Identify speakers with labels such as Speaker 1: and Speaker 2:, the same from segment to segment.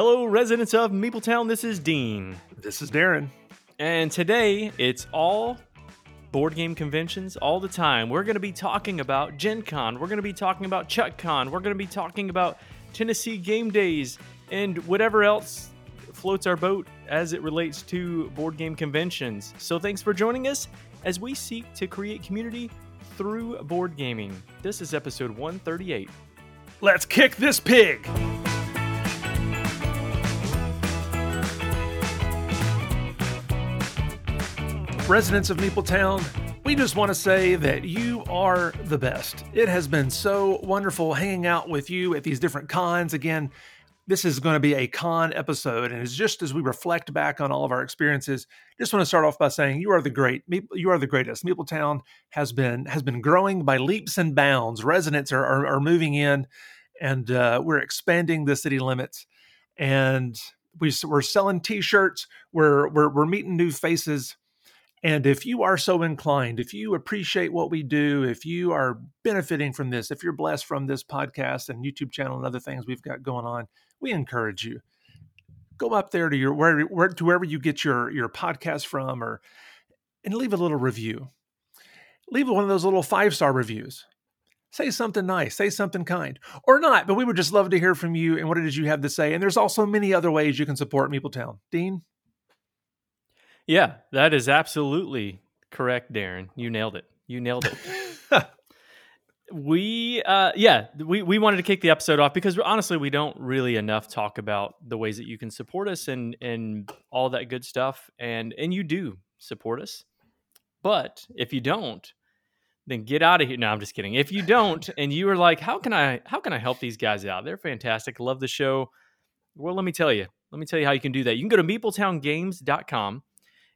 Speaker 1: Hello, residents of Meepletown. This is Dean.
Speaker 2: This is Deron.
Speaker 1: And today it's all board game conventions all the time. We're going to be talking about Gen Con. We're going to be talking about Chuck Con. We're going to be talking about Tennessee Game Days and whatever else floats our boat as it relates to board game conventions. So thanks for joining us as we seek to create community through board gaming. This is episode 138.
Speaker 2: Let's kick this pig. Residents of Meepletown, we just want to say that you are the best. It has been so wonderful hanging out with you at these different cons. Again, this is going to be a con episode, and it's just as we reflect back on all of our experiences. Just want to start off by saying you are the great, you are the greatest. Meepletown has been has been growing by leaps and bounds. Residents are are, are moving in, and uh, we're expanding the city limits, and we, we're selling T-shirts. We're we're we're meeting new faces and if you are so inclined, if you appreciate what we do, if you are benefiting from this, if you're blessed from this podcast and YouTube channel and other things we've got going on, we encourage you go up there to your where, where to wherever you get your your podcast from, or and leave a little review. Leave one of those little five star reviews. Say something nice, say something kind, or not. But we would just love to hear from you and what it is you have to say. And there's also many other ways you can support Meepletown. Dean.
Speaker 1: Yeah, that is absolutely correct, Deron. You nailed it. You nailed it. we uh yeah we we wanted to kick the episode off because honestly we don't really enough talk about the ways that you can support us and and all that good stuff and and you do support us. But if you don't then get out of here. No i'm just kidding. If you don't and you are like how can i how can i help these guys out? They're fantastic. Love the show. Well let me tell you. Let me tell you how you can do that. You can go to meepletowngames.com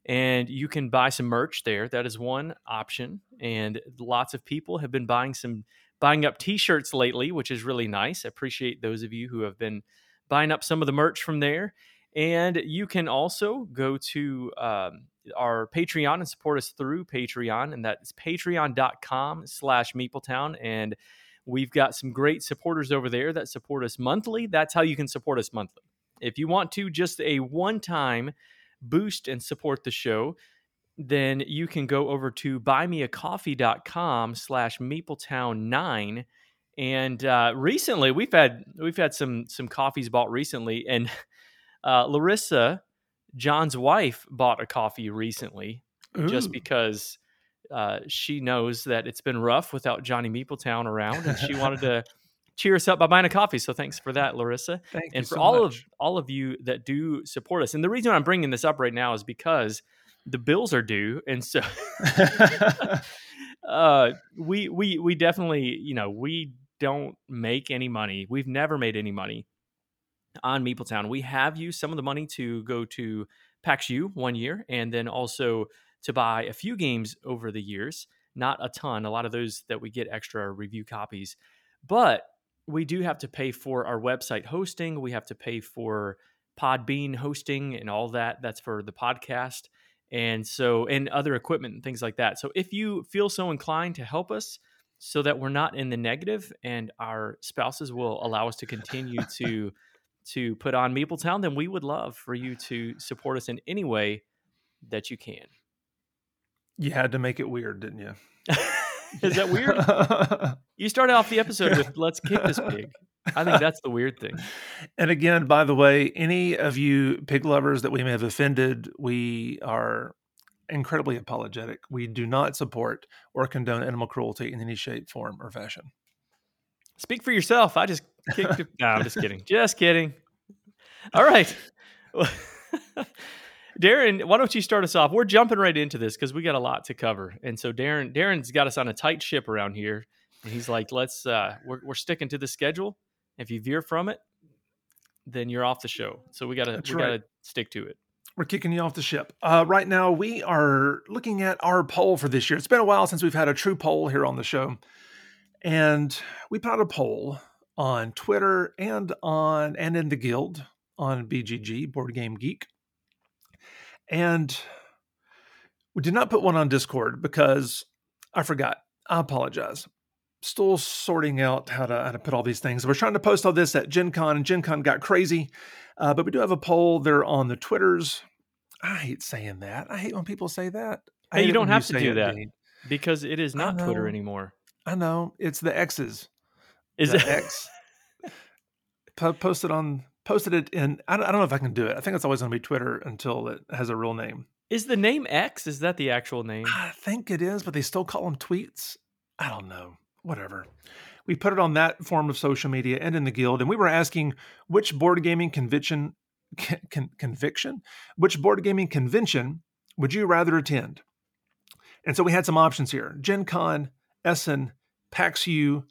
Speaker 1: and you can buy some merch there. That is one option. And lots of people have been buying some buying up t-shirts lately, which is really nice. I appreciate those of you who have been buying up some of the merch from there. And you can also go to um, our Patreon and support us through Patreon, and that's patreon.com slash Meepletown. And we've got some great supporters over there that support us monthly. That's how you can support us monthly. If you want to, just a one-time boost and support the show, then you can go over to buymeacoffee.com slash Meepletown9. And uh, recently we've had we've had some some coffees bought recently, and uh, Larissa, John's wife, bought a coffee recently Ooh. just because uh, she knows that it's been rough without Johnny Meepletown around, and she wanted to cheer us up by buying a coffee. So thanks for that, Larissa.
Speaker 2: Thank
Speaker 1: and for
Speaker 2: so
Speaker 1: all
Speaker 2: much.
Speaker 1: of all of you that do support us. And the reason I'm bringing this up right now is because the bills are due, and so uh, we we we definitely you know we don't make any money. We've never made any money on Meepletown. We have used some of the money to go to PAX U one year, and then also to buy a few games over the years. Not a ton. A lot of those that we get extra review copies, but we do have to pay for our website hosting. We have to pay for Podbean hosting and all that. That's for the podcast. And so, and other equipment and things like that. So, if you feel so inclined to help us so that we're not in the negative and our spouses will allow us to continue to to put on Meepletown, then we would love for you to support us in any way that you can.
Speaker 2: You had to make it weird, didn't you?
Speaker 1: Is that weird? you started off the episode with "Let's kick this pig." I think that's the weird thing.
Speaker 2: And again, by the way, any of you pig lovers that we may have offended, we are incredibly apologetic. We do not support or condone animal cruelty in any shape, form, or fashion.
Speaker 1: Speak for yourself. I just kicked. It. no, I'm just kidding. Just kidding. All right. Deron, why don't you start us off? We're jumping right into this because we got a lot to cover, and so Deron, Deron's got us on a tight ship around here, and he's like, "Let's, uh, we're, we're sticking to the schedule. If you veer from it, then you're off the show. So we gotta, we right. gotta stick to it."
Speaker 2: We're kicking you off the ship. Uh, right now, we are looking at our poll for this year. It's been a while since we've had a true poll here on the show, and we put out a poll on Twitter and on and in the Guild on BGG Board Game Geek and we did not put one on Discord because I forgot. I apologize. still sorting out how to how to put all these things. We're trying to post all this at Gen Con, and Gen Con got crazy. Uh, but we do have a poll there on the Twitters. I hate saying that. I hate when people say that.
Speaker 1: Hey, you don't have to do that
Speaker 2: Dean.
Speaker 1: because it is not Twitter anymore.
Speaker 2: I know it's the X's.
Speaker 1: Is
Speaker 2: the
Speaker 1: it?
Speaker 2: X? Posted on posted it in. I don't, I don't know if I can do it. I think it's always going to be Twitter until it has a real name.
Speaker 1: Is the name X? Is that the actual name?
Speaker 2: I think it is, but they still call them tweets. I don't know. Whatever. We put it on that form of social media and in the guild, and we were asking which board gaming convention, con, con- conviction, which board gaming convention would you rather attend? And so we had some options here: Gen Con, Essen, PAX U,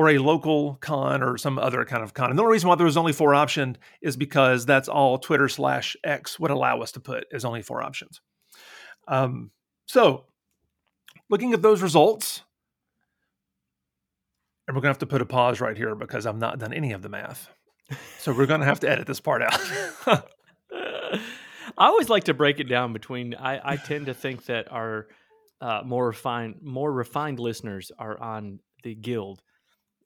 Speaker 2: or a local con or some other kind of con. And the only reason why there was only four options is because that's all Twitter slash X would allow us to put is only four options. Um, so looking at those results, and we're gonna have to put a pause right here because I've not done any of the math. So we're gonna have to edit this part out.
Speaker 1: I always like to break it down between. I, I tend to think that our uh, more refined, more refined listeners are on the guild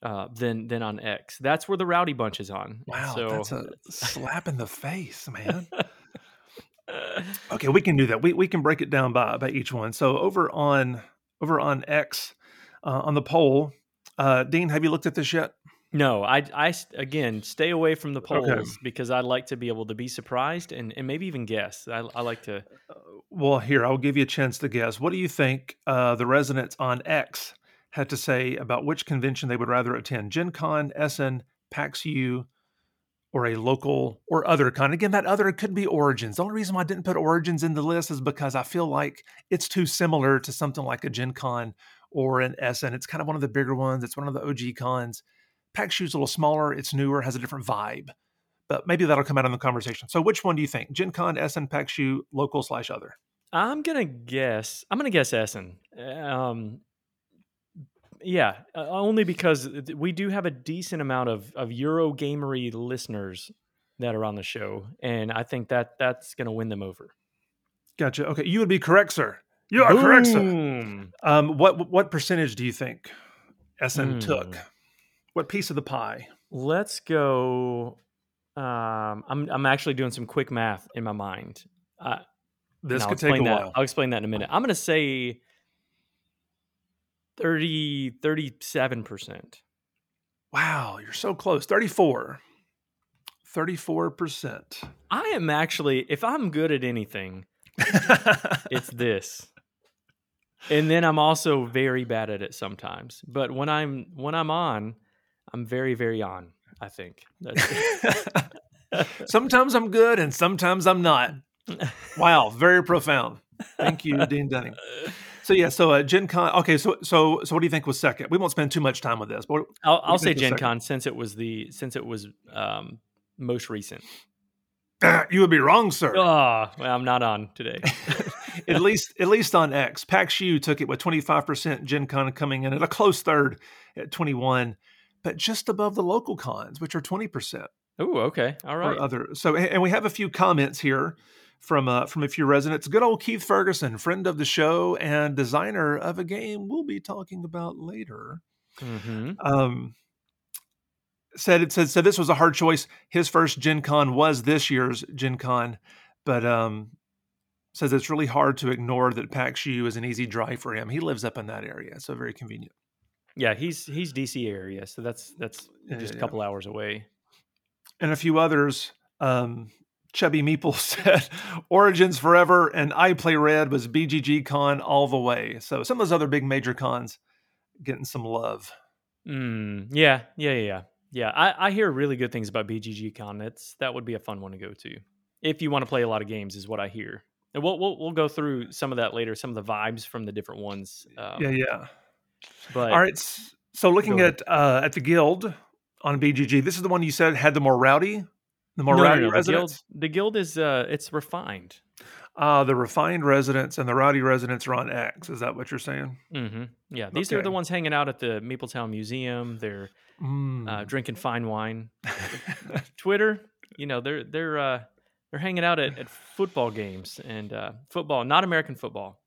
Speaker 1: uh, than than on X. That's where the rowdy bunch is on.
Speaker 2: wow,
Speaker 1: so
Speaker 2: that's a slap in the face, man. Okay, we can do that. We we can break it down by by each one. So over on over on X uh, on the poll, uh, Dean, have you looked at this yet?
Speaker 1: no, I, I again stay away from the polls
Speaker 2: Okay.
Speaker 1: because I like to be able to be surprised and, and maybe even guess. I, I like to.
Speaker 2: Well, here I'll give you a chance to guess. What do you think uh, the residents on X had to say about which convention they would rather attend? Gen Con, Essen, PAX U, or a local or other con? Again, that other could be Origins. The only reason why I didn't put Origins in the list is because I feel like it's too similar to something like a Gen Con or an Essen. It's kind of one of the bigger ones. It's one of the OG cons. PAX U is a little smaller. It's newer, has a different vibe. But maybe that'll come out in the conversation. So, which one do you think? Gen Con, Essen, PAX U, local slash other?
Speaker 1: I'm gonna guess. I'm gonna guess Essen. Um, yeah, uh, only because we do have a decent amount of of Eurogamery listeners that are on the show, and I think that that's gonna win them over.
Speaker 2: Gotcha. Okay, you would be correct, sir. You are correct, sir. Um, what what percentage do you think Essen took?
Speaker 1: Hmm.
Speaker 2: What piece of the pie?
Speaker 1: Let's go. Um, I'm I'm actually doing some quick math in my mind. Uh,
Speaker 2: This could take a
Speaker 1: that-
Speaker 2: while.
Speaker 1: I'll explain that in a minute. I'm gonna say 30 37 percent.
Speaker 2: Wow, you're so close. 34. 34%.
Speaker 1: I am actually, if I'm good at anything, it's this. And then I'm also very bad at it sometimes. But when I'm when I'm on, I'm very very on. I think.
Speaker 2: Sometimes I'm good and sometimes I'm not. Wow, very profound. Thank you, Dean Dunning. So yeah, so uh, Gen Con. Okay, so so so what do you think was second? We won't spend too much time with this, but
Speaker 1: I'll, I'll say Gen? Con since it was the since it was um, most recent.
Speaker 2: you would be wrong, sir.
Speaker 1: Oh, well, I'm not on today.
Speaker 2: at least at least on X. PAX U took it with 25%, Gen Con coming in at a close third at 21, but just above the local cons, which are 20%
Speaker 1: Oh, okay. All right.
Speaker 2: or other. So and we have a few comments here from uh, from a few residents. Good old Keith Ferguson, friend of the show and designer of a game we'll be talking about later.
Speaker 1: hmm
Speaker 2: Um said it said so this was a hard choice. His first Gen Con was this year's Gen Con, but um says it's really hard to ignore that PAX U is an easy drive for him. He lives up in that area, so very convenient.
Speaker 1: Yeah, he's he's DC area, so that's that's just
Speaker 2: yeah,
Speaker 1: a
Speaker 2: yeah.
Speaker 1: couple hours away.
Speaker 2: And a few others. Um Chubby Meeple said Origins Forever and I Play Red was BGG Con all the way. So some of those other big major cons getting some love.
Speaker 1: Mm, yeah, yeah, yeah, yeah. I, I hear really good things about BGG Con. It's, that would be a fun one to go to if you want to play a lot of games, is what I hear. And we'll we'll, we'll go through some of that later, some of the vibes from the different ones. Um,
Speaker 2: yeah, yeah.
Speaker 1: But
Speaker 2: All right. So looking at uh, at the guild on BGG, this is the one you said had the more rowdy, the more
Speaker 1: no, no,
Speaker 2: rowdy
Speaker 1: no, the guild,
Speaker 2: residents.
Speaker 1: the guild is uh, it's refined.
Speaker 2: Uh, the refined residents and the rowdy residents are on X. Is that what you're saying?
Speaker 1: hmm Yeah, these are the ones hanging out at the Meepletown Museum. They're
Speaker 2: Mm.
Speaker 1: uh, drinking fine wine. Twitter, you know, they're they're uh, they're hanging out at, at football games and uh, football, not American football,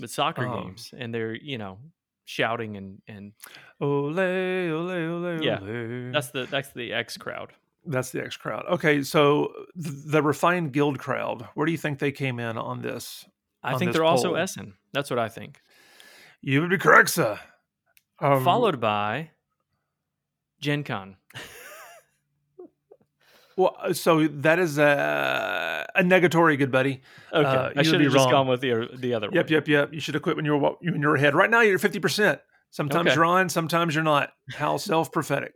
Speaker 1: but soccer
Speaker 2: Oh.
Speaker 1: games, and they're you know shouting and and
Speaker 2: Ole, ole, ole,
Speaker 1: Yeah,
Speaker 2: ole.
Speaker 1: that's the that's the X crowd.
Speaker 2: That's the X crowd. Okay, so the refined guild crowd, where do you think they came in on this?
Speaker 1: I
Speaker 2: On
Speaker 1: think
Speaker 2: this
Speaker 1: they're also
Speaker 2: poll.
Speaker 1: Essen. That's what I think.
Speaker 2: You would be correct, sir. Um,
Speaker 1: Followed by Gen Con.
Speaker 2: Well, uh, so that is a, a negatory, good buddy.
Speaker 1: Okay,
Speaker 2: Uh,
Speaker 1: I should
Speaker 2: be
Speaker 1: have just
Speaker 2: wrong.
Speaker 1: gone with the the other
Speaker 2: Yep,
Speaker 1: one.
Speaker 2: yep, yep. You should have quit when you were when you were ahead. Right now, you're fifty percent. Sometimes
Speaker 1: Okay.
Speaker 2: you're on, sometimes you're not. How self prophetic.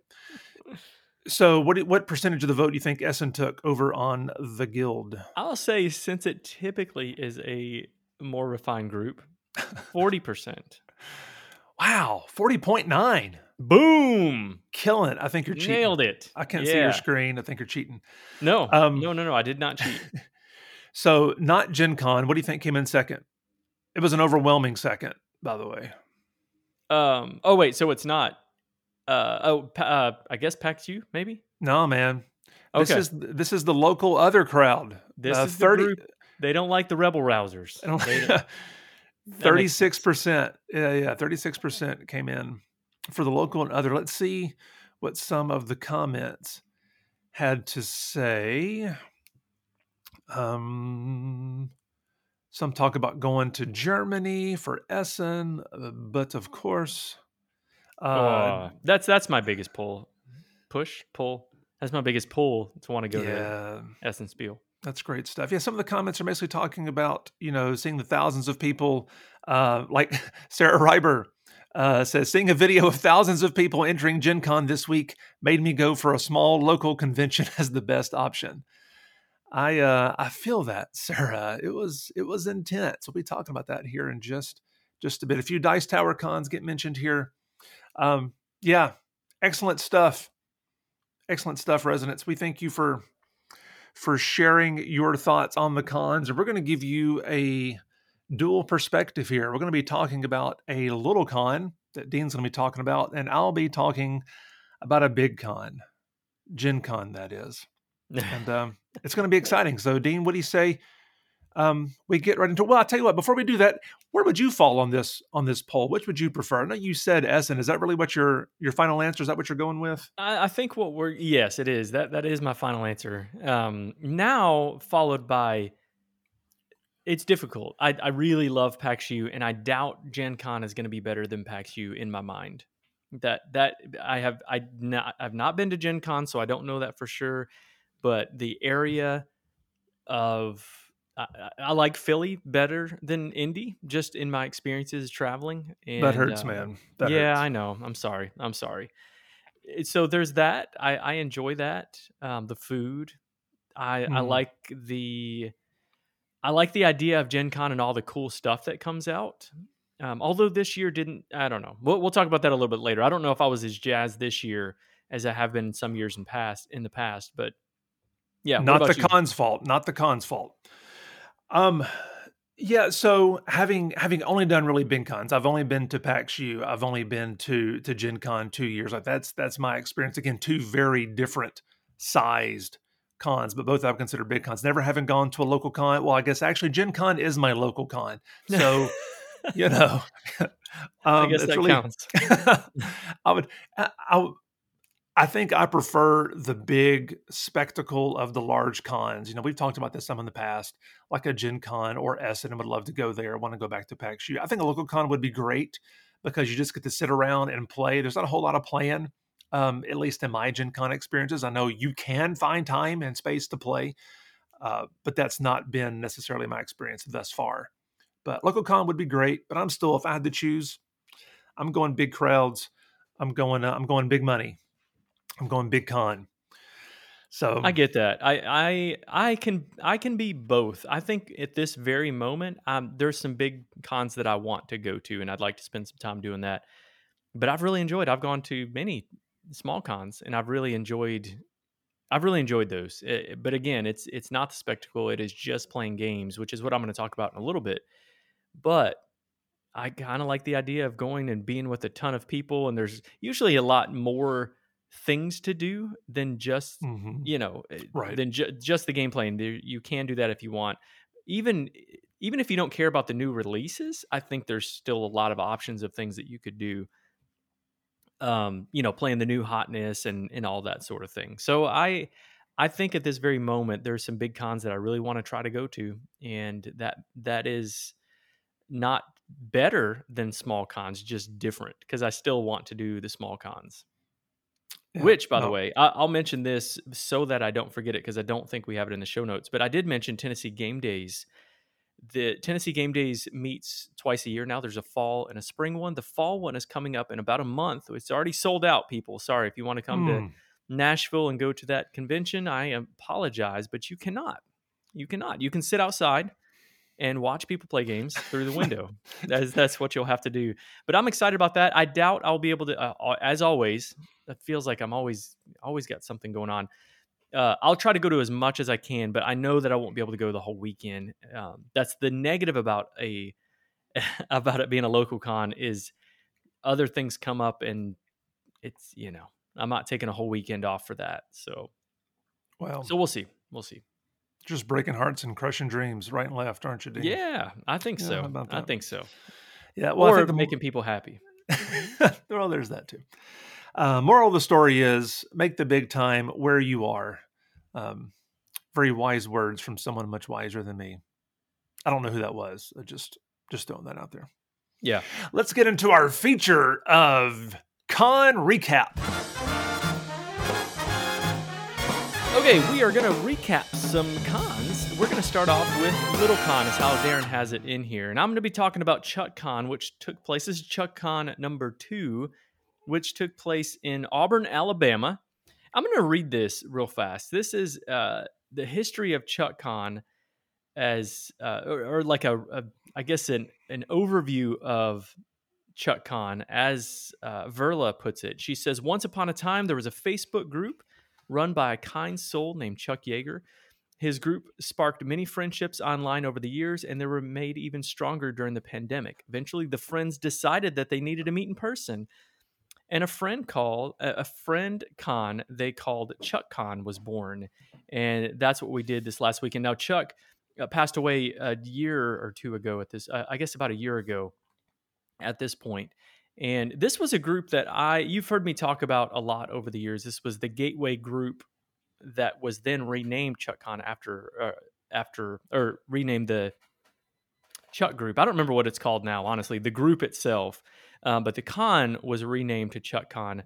Speaker 2: So, what what percentage of the vote do you think Essen took over on the guild?
Speaker 1: I'll say since it typically is a more refined group, forty percent.
Speaker 2: Wow, forty point nine.
Speaker 1: Boom!
Speaker 2: Killing it. I think you're cheating.
Speaker 1: Nailed it.
Speaker 2: I can't
Speaker 1: yeah.
Speaker 2: see your screen. I think you're cheating.
Speaker 1: No,
Speaker 2: Um,
Speaker 1: no, no, no. I did not cheat.
Speaker 2: So, not Gen Con. What do you think came in second? It was an overwhelming second, by the way.
Speaker 1: um. Oh wait. So it's not. Uh. Oh. Uh, I guess PAX U maybe.
Speaker 2: No, man. This
Speaker 1: Okay.
Speaker 2: is this is the local other crowd.
Speaker 1: This
Speaker 2: Uh,
Speaker 1: is the group. They don't like the rebel rousers.
Speaker 2: I don't-
Speaker 1: They don't- that makes
Speaker 2: Thirty-six percent. Yeah, yeah. Thirty-six percent came in for the local and other. Let's see what some of the comments had to say. Um, some talk about going to Germany for Essen, uh, but of course, uh,
Speaker 1: that's that's my biggest pull. Push pull. That's my biggest pull to want to go to
Speaker 2: Essence
Speaker 1: Essen Spiel.
Speaker 2: That's great stuff. Yeah, some of the comments are basically talking about, you know, seeing the thousands of people, uh, like Sarah Reiber uh, says, seeing a video of thousands of people entering Gen Con this week made me go for a small local convention as the best option. I uh, I feel that, Sarah. It was it was intense. We'll be talking about that here in just just a bit. A few Dice Tower cons get mentioned here. Um, yeah, excellent stuff. Excellent stuff, residents. We thank you for for sharing your thoughts on the cons. And we're going to give you a dual perspective here. We're going to be talking about a little con that Dean's going to be talking about, and I'll be talking about a big con, Gen Con, that is. And um, it's going to be exciting. So, Dean, what do you say? Um, we get right into well. I'll tell you what. Before we do that, where would you fall on this on this poll? Which would you prefer? I know you said Essen. Is that really what your your final answer? Is that what you're going with?
Speaker 1: I, I think what we're yes, it is that that is my final answer. Um, now followed by it's difficult. I, I really love PAX U, and I doubt Gen Con is going to be better than PAX U in my mind. That that I have I not I've not been to Gen Con, so I don't know that for sure. But the area of I, I- like Philly better than Indy, just in my experiences traveling. And,
Speaker 2: that hurts,
Speaker 1: um,
Speaker 2: man. That
Speaker 1: yeah,
Speaker 2: hurts.
Speaker 1: I know. I'm sorry. I'm sorry. Eh, So there's that. I, I enjoy that. Um, the food. I I
Speaker 2: Mhm.
Speaker 1: like the I like the idea of Gen Con and all the cool stuff that comes out. Um, although this year didn't. I don't know. We'll, we'll talk about that a little bit later. I don't know if I was as jazzed this year as I have been some years in past in the past. But yeah,
Speaker 2: not the
Speaker 1: you?
Speaker 2: con's fault not the con's fault um yeah so having having only done really big cons i've only been to pax u i've only been to to gen con two years like that's that's my experience again two very different sized cons but both i've considered big cons never having gone to a local con well i guess actually gen con is my local con so you know um,
Speaker 1: I guess that
Speaker 2: really-
Speaker 1: counts.
Speaker 2: I would, I, I, would- I think I prefer the big spectacle of the large cons. You know, we've talked about this some in the past, like a Gen Con or Essen, I would love to go there. I want to go back to PAX. I think a local con would be great because you just get to sit around and play. There's not a whole lot of playing, um, at least in my Gen Con experiences. I know you can find time and space to play, uh, but that's not been necessarily my experience thus far. But local con would be great. But I'm still, if I had to choose, I'm going big crowds. I'm going. Uh, I'm going big money. I'm going big con. So
Speaker 1: I get that. I I I can I can be both. I think at this very moment, um, there's some big cons that I want to go to, and I'd like to spend some time doing that. But I've really enjoyed. I've gone to many small cons, and I've really enjoyed. I've really enjoyed those. Eh, but again, it's it's not the spectacle. It is just playing games, which is what I'm going to talk about in a little bit. But I kind of like the idea of going and being with a ton of people, and there's usually a lot more things to do than just
Speaker 2: Mhm.
Speaker 1: you know, eh,
Speaker 2: Right.
Speaker 1: than ju- just the gameplay. And there, you can do that if you want. Even even if you don't care about the new releases, I think there's still a lot of options of things that you could do. Um, you know, playing the new hotness and and all that sort of thing. So I I think at this very moment there's some big cons that I really want to try to go to, and that that is not better than small cons, just different because I still want to do the small cons. Yeah, Which, by no. the way, I, will mention this so that I don't forget it because I don't think we have it in the show notes. But I did mention Tennessee Game Days the Tennessee Game Days meets twice a year now. There's a fall and a spring one. The fall one is coming up in about a month. It's already sold out, people. Sorry if you want to come mm. to. Nashville and go to that convention. I apologize, but you cannot. You cannot. You can sit outside and watch people play games through the window. that's that's what you'll have to do. But I'm excited about that. I doubt I'll be able to. Uh, as always, it feels like I'm always always got something going on uh, I'll try to go to as much as I can, but I know that I won't be able to go the whole weekend. Um, that's the negative about a about it being a local con is other things come up and it's you know I'm not taking a whole weekend off for that. So, well, so we'll see. We'll see.
Speaker 2: Just breaking hearts and crushing dreams right and left, aren't you, Dean?
Speaker 1: Yeah, I think yeah, so. I think so.
Speaker 2: Yeah,
Speaker 1: well, or making people happy.
Speaker 2: well, there's that too. Uh, moral of the story is make the big time where you are. Um, very wise words from someone much wiser than me. I don't know who that was. I just just throwing that out there.
Speaker 1: Yeah.
Speaker 2: Let's get into our feature of con recap.
Speaker 1: Okay, we are going to recap some cons. We're going to start off with Little Con, is how Deron has it in here. And I'm going to be talking about Chuck Con, which took place. This is Chuck Con number two which took place in Auburn, Alabama. I'm going to read this real fast. This is uh, the history of Chuck Con as, uh, or, or, like a, a, I guess, an, an overview of Chuck Con as uh, Verla puts it. She says, Once upon a time, there was a Facebook group run by a kind soul named Chuck Yeager. His group sparked many friendships online over the years, and they were made even stronger during the pandemic. Eventually, the friends decided that they needed to meet in person and a friend called a friend con they called chuck con was born and that's what we did this last weekend. Now chuck uh, passed away a year or two ago at this uh, i guess about a year ago at this point. And this was a group that i you've heard me talk about a lot over the years. This was the gateway group that was then renamed chuck con after uh, after or renamed the chuck group. I don't remember what it's called now honestly the group itself um, but the con was renamed to Chuck Con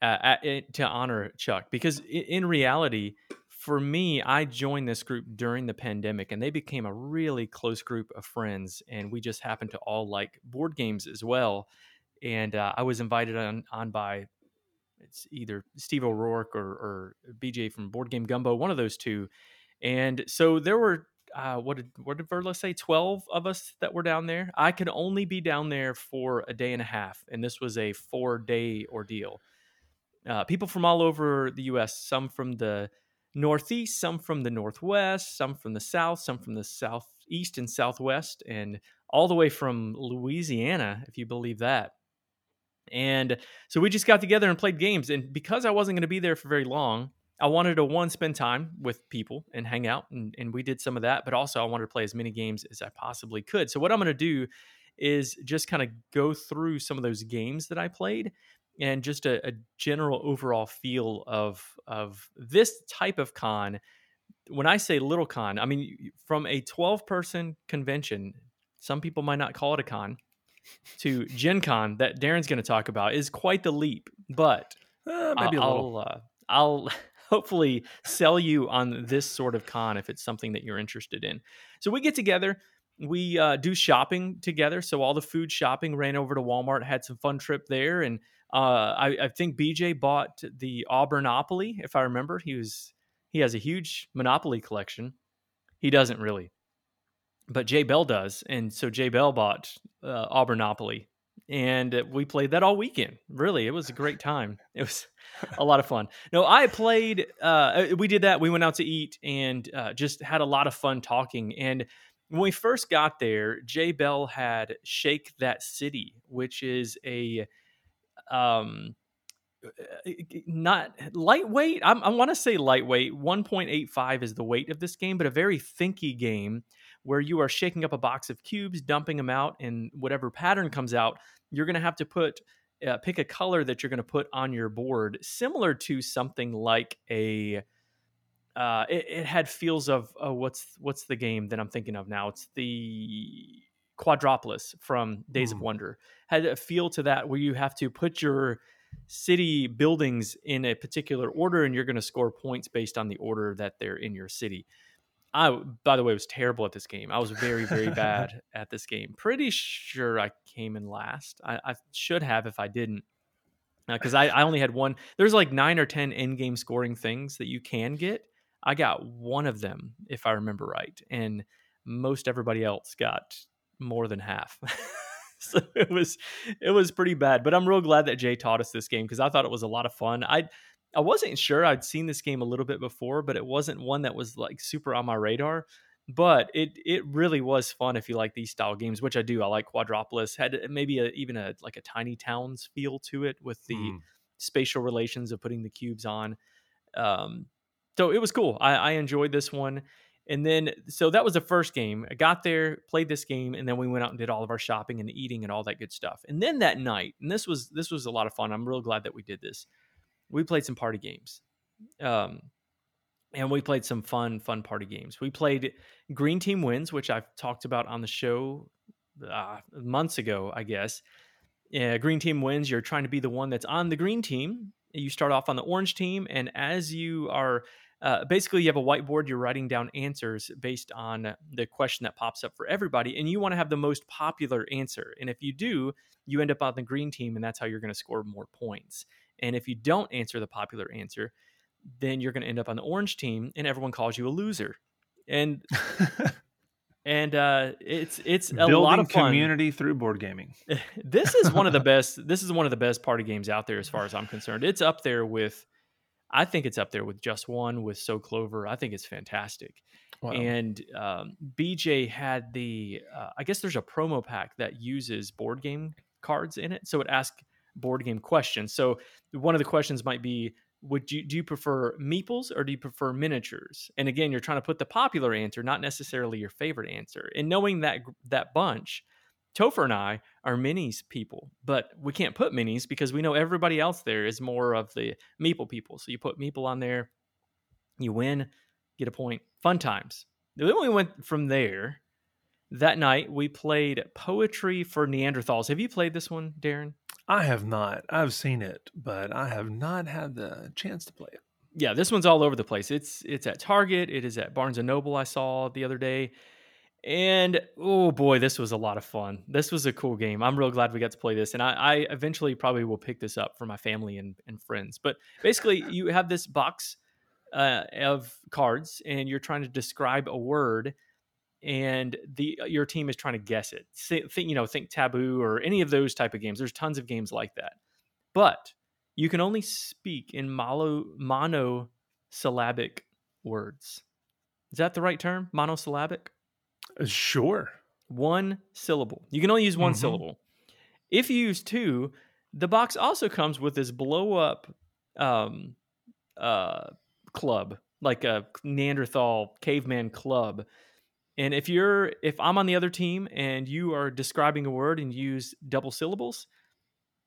Speaker 1: uh, at, to honor Chuck because in reality, for me, I joined this group during the pandemic and they became a really close group of friends. And we just happened to all like board games as well. And uh, I was invited on, on by it's either Steve O'Rourke or, or BJ from Board Game Gumbo, one of those two. And so there were uh, what did what did Verla say? Twelve of us that were down there. I could only be down there for a day and a half, and this was a four day ordeal. Uh, people from all over the U.S. Some from the Northeast, some from the Northwest, some from the South, some from the Southeast and Southwest, and all the way from Louisiana, if you believe that. And so we just got together and played games. And because I wasn't going to be there for very long, I wanted to one spend time with people and hang out, and, and we did some of that. But also, I wanted to play as many games as I possibly could. So what I'm going to do is just kind of go through some of those games that I played and just a, a, general overall feel of of this type of con. When I say little con, I mean from a 12 person convention. Some people might not call it a con. To Gen Con that Deron's going to talk about is quite the leap, but
Speaker 2: uh, maybe I'll, a little.
Speaker 1: I'll, uh, I'll hopefully sell you on this sort of con if it's something that you're interested in. So we get together, we uh, do shopping together. So all the food shopping ran over to Walmart, had some fun trip there, and uh, I, I, think BJ bought the Auburnopoly, if I remember. He was he has a huge Monopoly collection. He doesn't really, but Jay Bell does, and so Jay Bell bought uh, Auburnopoly and we played that all weekend. Really, it was a great time. It was a lot of fun. No, I played. Uh, uh, we did that. We went out to eat and uh, just had a lot of fun talking. And when we first got there, Jay Bell had Shake That City, which is a um, uh, not lightweight. I'm, i want to say lightweight. 1.85 is the weight of this game, but a very thinky game where you are shaking up a box of cubes, dumping them out, and whatever pattern comes out, you're going to have to put uh, pick a color that you're going to put on your board, similar to something like a. Uh, it, it had feels of oh, what's what's the game that I'm thinking of now? It's the Quadropolis from Days mm. of hmm. Wonder. Had a feel to that where you have to put your city buildings in a particular order and you're going to score points based on the order that they're in your city. I, by the way, was terrible at this game. I was very, very bad at this game. Pretty sure I came in last. I, I should have if I didn't, because uh, I, I only had one. There's like nine or ten in-game scoring things that you can get. I got one of them, if I remember right, and most everybody else got more than half. so it was it was pretty bad. But I'm real glad that Jay taught us this game because I thought it was a lot of fun. I I wasn't sure I'd seen this game a little bit before, but it wasn't one that was like super on my radar. But it it really was fun if you like these style games, which I do. I like Quadropolis. Had maybe a, even a like a tiny towns feel to it with the mm. spatial relations of putting the cubes on. Um, so it was cool. I, I enjoyed this one. And then, so that was the first game. I got there, played this game, and then we went out and did all of our shopping and eating and all that good stuff. And then that night, and this was this was a lot of fun. I'm real glad that we did this. We played some party games, um, and we played some fun fun party games. We played Green Team Wins, which I've talked about on the show uh, months ago, I guess. Yeah, green team wins. You're trying to be the one that's on the green team. You start off on the orange team, and as you are uh, basically you have a whiteboard you're writing down answers based on the question that pops up for everybody and you want to have the most popular answer and if you do you end up on the green team and that's how you're going to score more points and if you don't answer the popular answer then you're going to end up on the orange team and everyone calls you a loser and and uh, it's it's a
Speaker 2: Building
Speaker 1: lot of
Speaker 2: fun. community through board gaming.
Speaker 1: this is one of the best. This is one of the best party games out there, as far as I'm concerned. It's up there with I think it's up there with Just One with So Clover. I think it's fantastic. Wow. And um, BJ had the, uh, I guess there's a promo pack that uses board game cards in it. So it asks board game questions. So one of the questions might be, would you do you prefer meeples or do you prefer miniatures? And again, you're trying to put the popular answer, not necessarily your favorite answer. And knowing that that bunch, Topher and I are minis people, but we can't put minis because we know everybody else there is more of the meeple people. So you put meeple on there, you win, get a point. Fun times. Then we went from there. That night we played Poetry for Neanderthals. Have you played this one, Deron?
Speaker 2: I have not. I've seen it, but I have not had the chance to play it.
Speaker 1: Yeah, this one's all over the place. It's it's at Target. It is at Barnes and Noble. I saw the other day. And oh boy, this was a lot of fun. This was a cool game. I'm real glad we got to play this. And I, I eventually probably will pick this up for my family and, and friends. But basically, you have this box uh, of cards and you're trying to describe a word and the your team is trying to guess it. Think, you know, think taboo or any of those type of games. There's tons of games like that. But you can only speak in mono, monosyllabic words. Is that the right term? Monosyllabic?
Speaker 2: Uh, sure.
Speaker 1: One syllable. You can only use one mm-hmm. syllable. If you use two, the box also comes with this blow up um, uh, club, like a Neanderthal caveman club. And if you're if I'm on the other team and you are describing a word and use double syllables,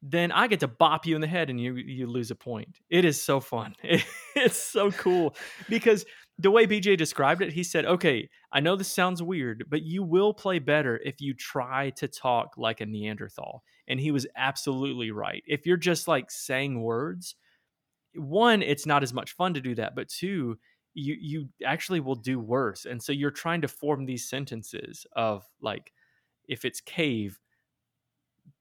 Speaker 1: then I get to bop you in the head and you you lose a point. It is so fun. it's so cool because the way BJ described it, he said, "Okay, I know this sounds weird, but you will play better if you try to talk like a Neanderthal." And he was absolutely right. If you're just like saying words, one, it's not as much fun to do that, but two, you you actually will do worse. And so you're trying to form these sentences of like if it's cave,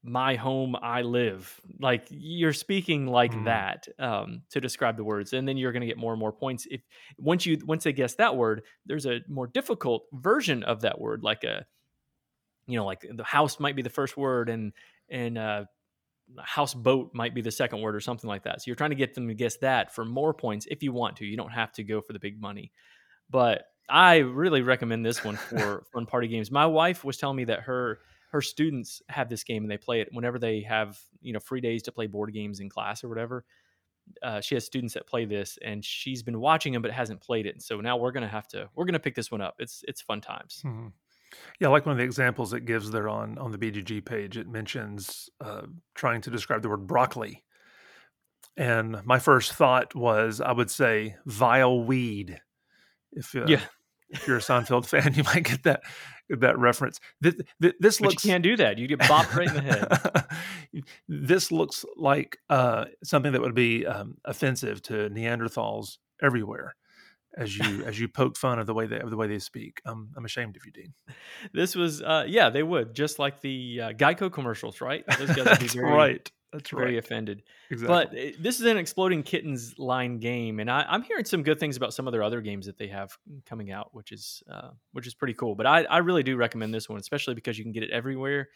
Speaker 1: my home i live like you're speaking like mm. that um, to describe the words and then you're going to get more and more points if once you once they guess that word there's a more difficult version of that word like a you know like the house might be the first word and and uh houseboat might be the second word or something like that so you're trying to get them to guess that for more points if you want to you don't have to go for the big money but i really recommend this one for fun party games my wife was telling me that her her students have this game and they play it whenever they have you know free days to play board games in class or whatever. Uh, she has students that play this, and she's been watching them but hasn't played it. So now we're gonna have to we're gonna pick this one up. It's it's fun times.
Speaker 2: Mhm. Yeah, like one of the examples it gives there on on the BGG page. It mentions uh, trying to describe the word broccoli, and my first thought was I would say vile weed. If uh,
Speaker 1: Yeah.
Speaker 2: if you're a Seinfeld fan, you might get that that reference. This, this looks
Speaker 1: you can't do that. You get bopped right in the head.
Speaker 2: this looks like uh, something that would be um, offensive to Neanderthals everywhere. As you as you poke fun of the way they of the way they speak, I'm I'm ashamed of you, Dean.
Speaker 1: This was uh, yeah, they would just like the uh, Geico commercials, right? Those guys
Speaker 2: That's
Speaker 1: very,
Speaker 2: right. That's
Speaker 1: very
Speaker 2: right.
Speaker 1: offended.
Speaker 2: Exactly.
Speaker 1: But uh, this is an exploding kittens line game, and I, I'm hearing some good things about some of their other games that they have coming out, which is uh, which is pretty cool. But I, I really do recommend this one, especially because you can get it everywhere,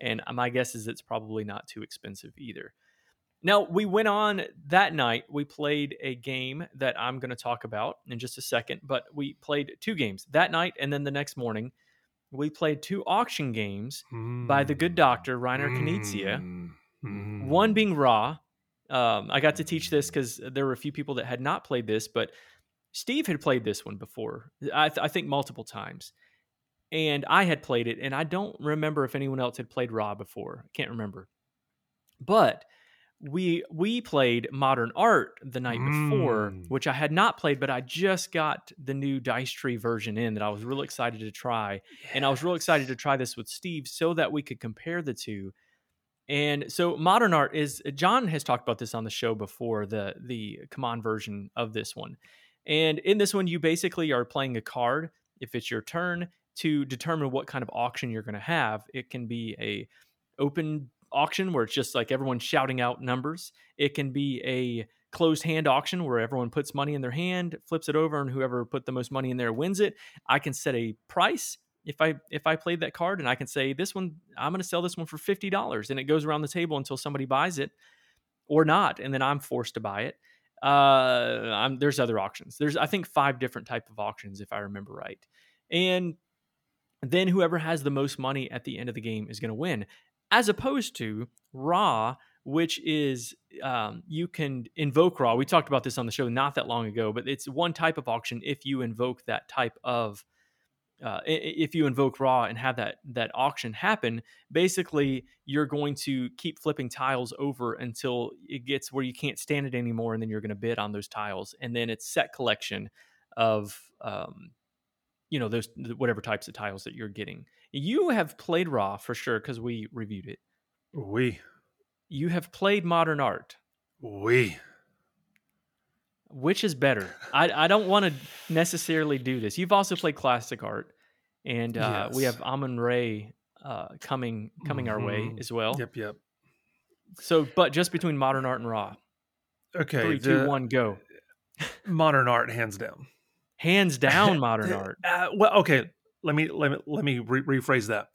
Speaker 1: and my guess is it's probably not too expensive either. Now we went on that night. We played a game that I'm going to talk about in just a second, but we played two games that night, and then the next morning we played two auction games by the good doctor Reiner Knizia.
Speaker 2: Mm.
Speaker 1: One being Ra. Um, I got to teach this because there were a few people that had not played this, but Steve had played this one before. I, th- I think multiple times, and I had played it, and I don't remember if anyone else had played Ra before. I can't remember, but we we played Modern Art the night before,
Speaker 2: Mm.
Speaker 1: which I had not played, but I just got the new Dice Tree version in that I was real excited to try and I was real excited to try this with Steve so that we could compare the two. And so modern art is John has talked about this on the show before the the command version of this one. And in this one you basically are playing a card if it's your turn to determine what kind of auction you're going to have. It can be a open auction where it's just like everyone shouting out numbers. It can be a closed hand auction where everyone puts money in their hand, flips it over and whoever put the most money in there wins it. I can set a price if I if I played that card and I can say this one I'm going to sell this one for fifty dollars and it goes around the table until somebody buys it or not and then I'm forced to buy it. Uh, I'm, there's other auctions. There's I think five different type of auctions if I remember right, and then whoever has the most money at the end of the game is going to win, as opposed to Ra, which is um, you can invoke Ra. We talked about this on the show not that long ago, but it's one type of auction if you invoke that type of uh, if you invoke Ra and have that that auction happen basically you're going to keep flipping tiles over until it gets where you can't stand it anymore and then you're going to bid on those tiles and then it's set collection of um, you know those whatever types of tiles that you're getting you have played Ra for sure because we reviewed it.
Speaker 2: We.
Speaker 1: You have played modern art.
Speaker 2: We.
Speaker 1: Which is better? I, I don't want to necessarily do this. You've also played classic art and uh, we have Amun-Re uh, coming coming our way
Speaker 2: Mhm.
Speaker 1: as well.
Speaker 2: Yep, yep.
Speaker 1: so but just between modern art and Ra.
Speaker 2: Okay,
Speaker 1: three two one go.
Speaker 2: Modern art hands down.
Speaker 1: hands down modern art.
Speaker 2: Uh, well, okay. Let me let me let me re- rephrase that.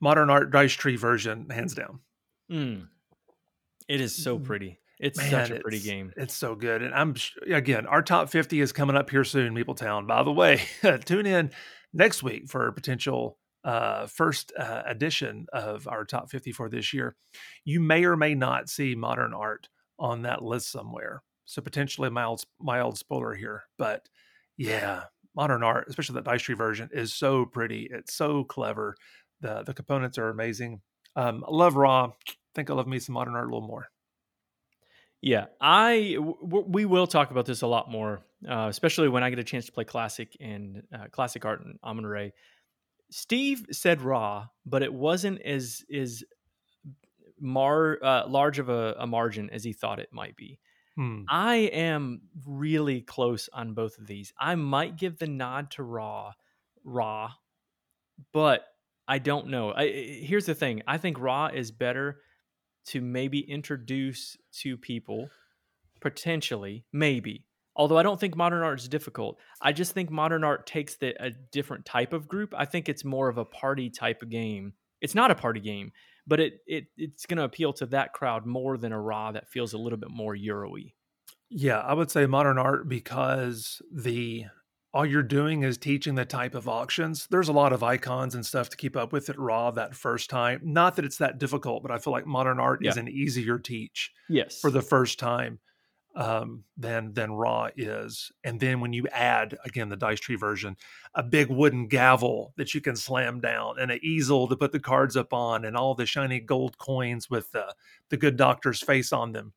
Speaker 2: Modern art dice tree version, hands down.
Speaker 1: Mm. it is so
Speaker 2: Mm.
Speaker 1: pretty it's
Speaker 2: Man,
Speaker 1: such a pretty game
Speaker 2: It's so good, and I'm again. Our top fifty is coming up here soon, Meepletown. By the way, tune in next week for a potential uh, first uh, edition of our top fifty for this year. You may or may not see modern art on that list somewhere, so potentially mild mild spoiler here. But yeah, modern art, especially that dice tree version, is so pretty. It's so clever. the The components are amazing. Um, I love Ra. think I love me some modern art a little more.
Speaker 1: Yeah, I w- w- we will talk about this a lot more, uh, especially when I get a chance to play classic and uh, classic art and Amun-Re. Steve said Ra, but it wasn't as as mar uh, large of a, a margin as he thought it might be.
Speaker 2: Hmm.
Speaker 1: I am really close on both of these. I might give the nod to Ra, Ra, but I don't know. I, here's the thing: I think Ra is better to maybe introduce to people, potentially, maybe. Although I don't think modern art is difficult. I just think modern art takes the, a different type of group. I think it's more of a party type of game. It's not a party game, but it, it it's going to appeal to that crowd more than a Ra that feels a little bit more Euro-y.
Speaker 2: Yeah, I would say modern art because the all you're doing is teaching the type of auctions. There's a lot of icons and stuff to keep up with at Ra that first time. Not that it's that difficult, but I feel like modern art
Speaker 1: Yeah.
Speaker 2: is an easier teach
Speaker 1: Yes.
Speaker 2: for the first time um, than than Ra is. And then when you add again the dice tree version, a big wooden gavel that you can slam down, and an easel to put the cards up on, and all the shiny gold coins with the the good doctor's face on them.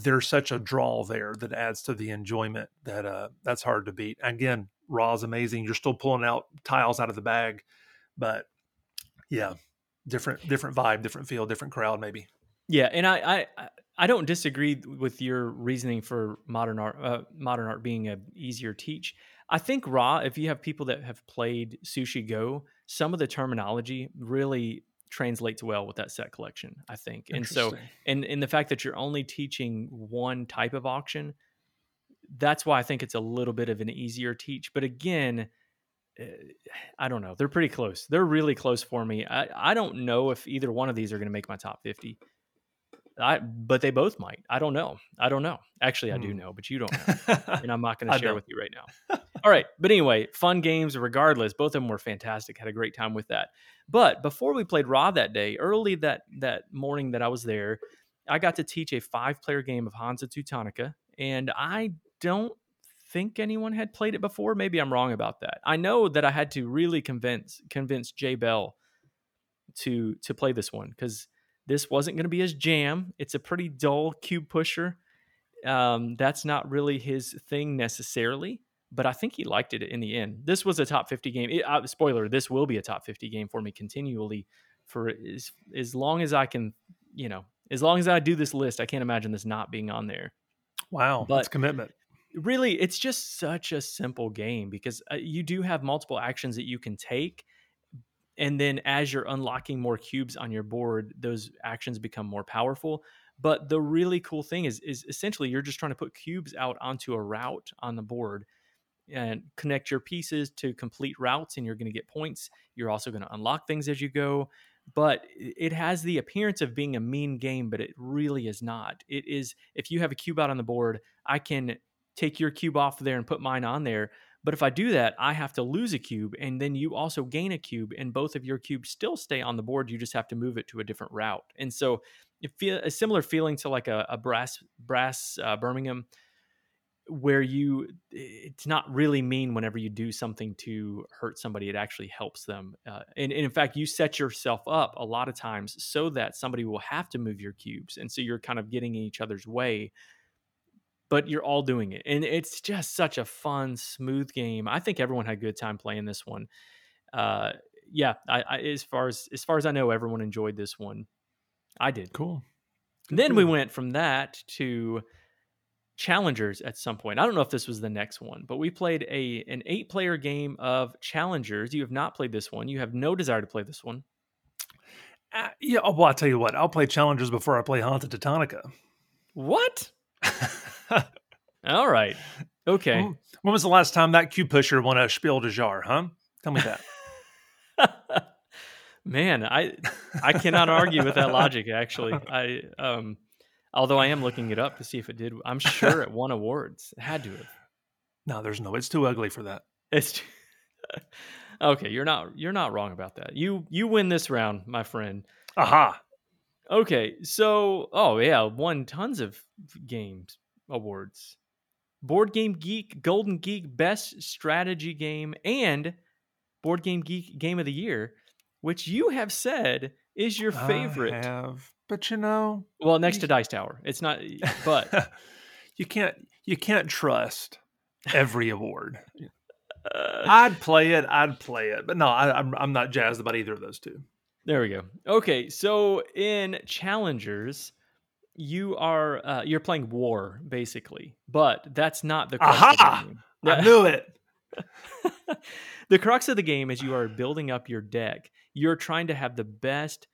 Speaker 2: There's such a draw there that adds to the enjoyment that uh, that's hard to beat. Again, Ra is amazing. You're still pulling out tiles out of the bag, but yeah, different different vibe, different feel, different crowd, maybe.
Speaker 1: Yeah, and I, I I- don't disagree with your reasoning for modern art uh, modern art being a easier teach. I think Ra if you have people that have played Sushi Go, some of the terminology really translates well with that set collection, I think. And so and and the fact that you're only teaching one type of auction, that's why I think it's a little bit of an easier teach. But again, uh, I don't know. They're pretty close. They're really close for me. I, I don't know if either one of these are going to make my top 50. I but they both might. I don't know. I don't know. Actually, I do
Speaker 2: Hmm.
Speaker 1: know, but you don't know. and I'm not going to share with you right now. All right, but anyway, fun games regardless. Both of them were fantastic. Had a great time with that. But before we played Ra that day, early that that morning that I was there, I got to teach a five-player game of Hansa Teutonica, and I don't think anyone had played it before. Maybe I'm wrong about that. I know that I had to really convince convince Jay Bell to to play this one because this wasn't going to be his jam. It's a pretty dull cube pusher. Um, that's not really his thing necessarily, but I think he liked it in the end. This was a top 50 game. It, uh, spoiler, this will be a top 50 game for me continually for as, as long as I can, you know, as long as I do this list, I can't imagine this not being on there
Speaker 2: Wow,
Speaker 1: But-
Speaker 2: that's commitment.
Speaker 1: really it's just such a simple game because uh, you do have multiple actions that you can take and then as you're unlocking more cubes on your board those actions become more powerful but the really cool thing is is essentially you're just trying to put cubes out onto a route on the board and connect your pieces to complete routes and you're going to get points you're also going to unlock things as you go but it has the appearance of being a mean game but it really is not it is if you have a cube out on the board i can take your cube off there and put mine on there. But if I do that, I have to lose a cube, and then you also gain a cube, and both of your cubes still stay on the board. You just have to move it to a different route. And so, it feel a similar feeling to like a, a brass brass uh, Birmingham, where you it's not really mean whenever you do something to hurt somebody. It actually helps them, uh, and, and in fact, you set yourself up a lot of times so that somebody will have to move your cubes, and so you're kind of getting in each other's way but you're all doing it and it's just such a fun smooth game i think everyone had a good time playing this one uh yeah I, I as far as as far as i know everyone enjoyed this one i did
Speaker 2: Cool.
Speaker 1: then we went from that to challengers at some point i don't know if this was the next one but we played a an eight player game of challengers you have not played this one you have no desire to play this one
Speaker 2: Uh, yeah. oh, Well, I'll tell you what. I'll play challengers before I play Haunted Teutonica.
Speaker 1: what all right okay
Speaker 2: When when was the last time that cube pusher won a Spiel des Jahres? Huh? Tell me that.
Speaker 1: Man, I I cannot argue with that logic. Actually, I um, although I am looking it up to see if it did. I'm sure it won awards. It had to have.
Speaker 2: no, there's no. It's too ugly for that.
Speaker 1: It's okay. You're not you're not wrong about that. You you win this round, my friend.
Speaker 2: Aha.
Speaker 1: Okay, so oh yeah, won tons of games awards. Board Game Geek, Golden Geek, Best Strategy Game, and Board Game Geek Game of the Year, which you have said is your favorite.
Speaker 2: I have, but you know,
Speaker 1: Well, next
Speaker 2: You-
Speaker 1: to Dice Tower, it's not. But
Speaker 2: you can't you can't trust every award.
Speaker 1: uh,
Speaker 2: I'd play it. I'd play it, but no, I, I'm I'm not jazzed about either of those two.
Speaker 1: there we go. Okay, so in challengers, you are uh, you're playing war basically, but that's not the crux
Speaker 2: Aha!
Speaker 1: of the game.
Speaker 2: I knew it.
Speaker 1: the crux of the game is you are building up your deck. You're trying to have the best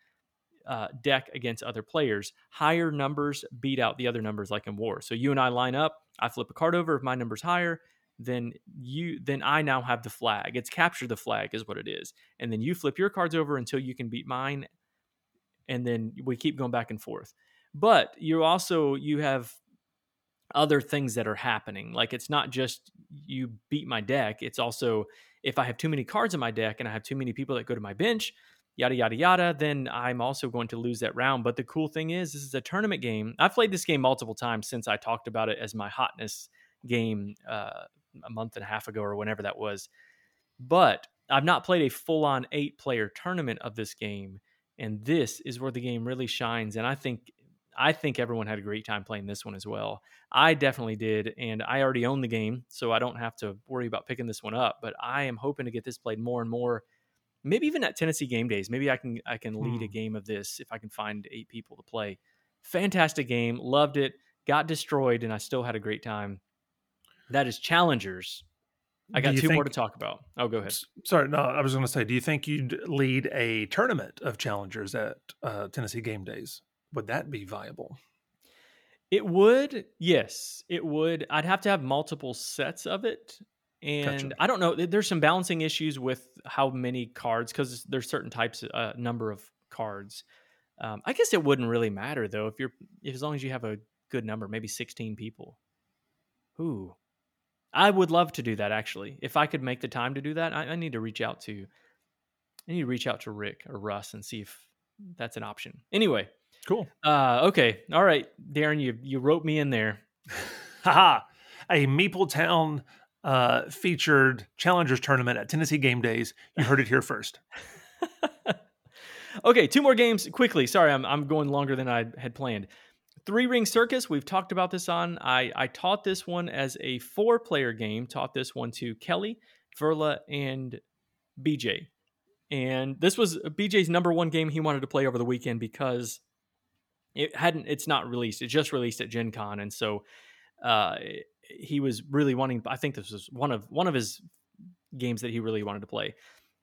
Speaker 1: uh, deck against other players. Higher numbers beat out the other numbers, like in war. So you and I line up. I flip a card over. If my number's higher, then you then I now have the flag. It's capture the flag is what it is, and then you flip your cards over until you can beat mine, and then we keep going back and forth. But you also you have other things that are happening. Like it's not just you beat my deck, it's also if I have too many cards in my deck and I have too many people that go to my bench, yada yada yada, then I'm also going to lose that round. But the cool thing is this is a tournament game. I've played this game multiple times since I talked about it as my hotness game uh, a month and a half ago or whenever that was. But I've not played a full on eight player tournament of this game. And this is where the game really shines. And I think I think everyone had a great time playing this one as well. I definitely did, and I already own the game, so I don't have to worry about picking this one up. But I am hoping to get this played more and more. Maybe even at Tennessee game days. Maybe I can I can lead hmm. a game of this if I can find eight people to play. Fantastic game, loved it. Got destroyed, and I still had a great time. That is Challengers. I got two think, more to talk about. Oh, go ahead.
Speaker 2: Sorry, no, I was going to say, do you think you'd lead a tournament of challengers at uh, Tennessee game days? would that be viable?
Speaker 1: It would, yes, it would. I'd have to have multiple sets of it. And gotcha. I don't know. There's some balancing issues with how many cards because there's certain types, a uh, number of cards. Um, I guess it wouldn't really matter though if you're as long as you have a good number, maybe 16 people. Ooh, I would love to do that actually. If I could make the time to do that, I, I need to reach out to I need to reach out to Rick or Russ and see if that's an option. Anyway,
Speaker 2: Cool.
Speaker 1: Uh, okay. All right, Deron, you you wrote me in there.
Speaker 2: Haha. a Meepletown uh, featured challengers tournament at Tennessee Game Days. You heard it here first.
Speaker 1: okay, two more games quickly. Sorry, I'm I'm going longer than I had planned. Three Ring Circus, we've talked about this on. I, I taught this one as a four player game, taught this one to Kelly, Verla, and BJ. And this was BJ's number one game he wanted to play over the weekend because it hadn't it's not released it just released at gen con and so uh, he was really wanting i think this was one of one of his games that he really wanted to play.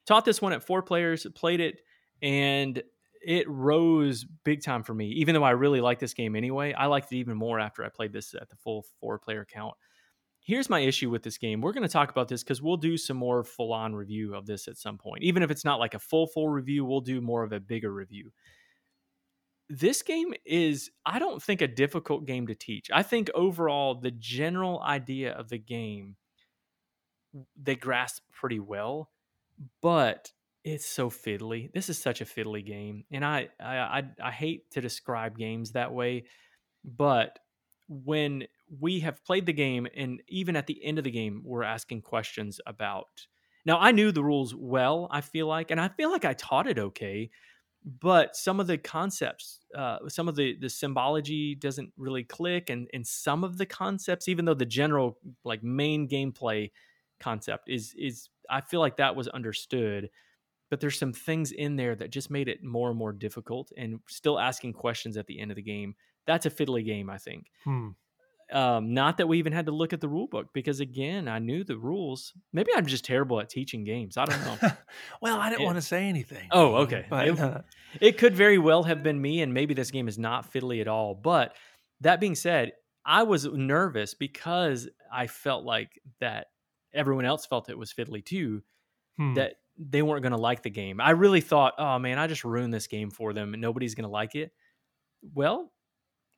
Speaker 1: Taught this one at four players played it and it rose big time for me. Even though i really like this game anyway i liked it even more after i played this at the full four player count. Here's my issue with this game. We're going to talk about this because we'll do some more full on review of this at some point. Even if it's not like a full full review we'll do more of a bigger review this game is i don't think a difficult game to teach. I think overall the general idea of the game they grasp pretty well but it's so fiddly. This is such a fiddly game and I, I i i hate to describe games that way but when we have played the game and even at the end of the game we're asking questions about now i knew the rules well i feel like and i feel like i taught it okay but some of the concepts uh, some of the the symbology doesn't really click and and some of the concepts even though the general like main gameplay concept is is i feel like that was understood but there's some things in there that just made it more and more difficult and still asking questions at the end of the game that's a fiddly game i think
Speaker 2: hmm.
Speaker 1: Um, not that we even had to look at the rule book because again, I knew the rules. Maybe I'm just terrible at teaching games. I don't know.
Speaker 2: well, I didn't want to say anything.
Speaker 1: Oh, okay. But, it, uh, it could very well have been me, and maybe this game is not fiddly at all. But that being said, I was nervous because I felt like that everyone else felt it was fiddly too. Hmm. That they weren't going to like the game. I really thought, oh man, I just ruined this game for them, and nobody's going to like it. Well,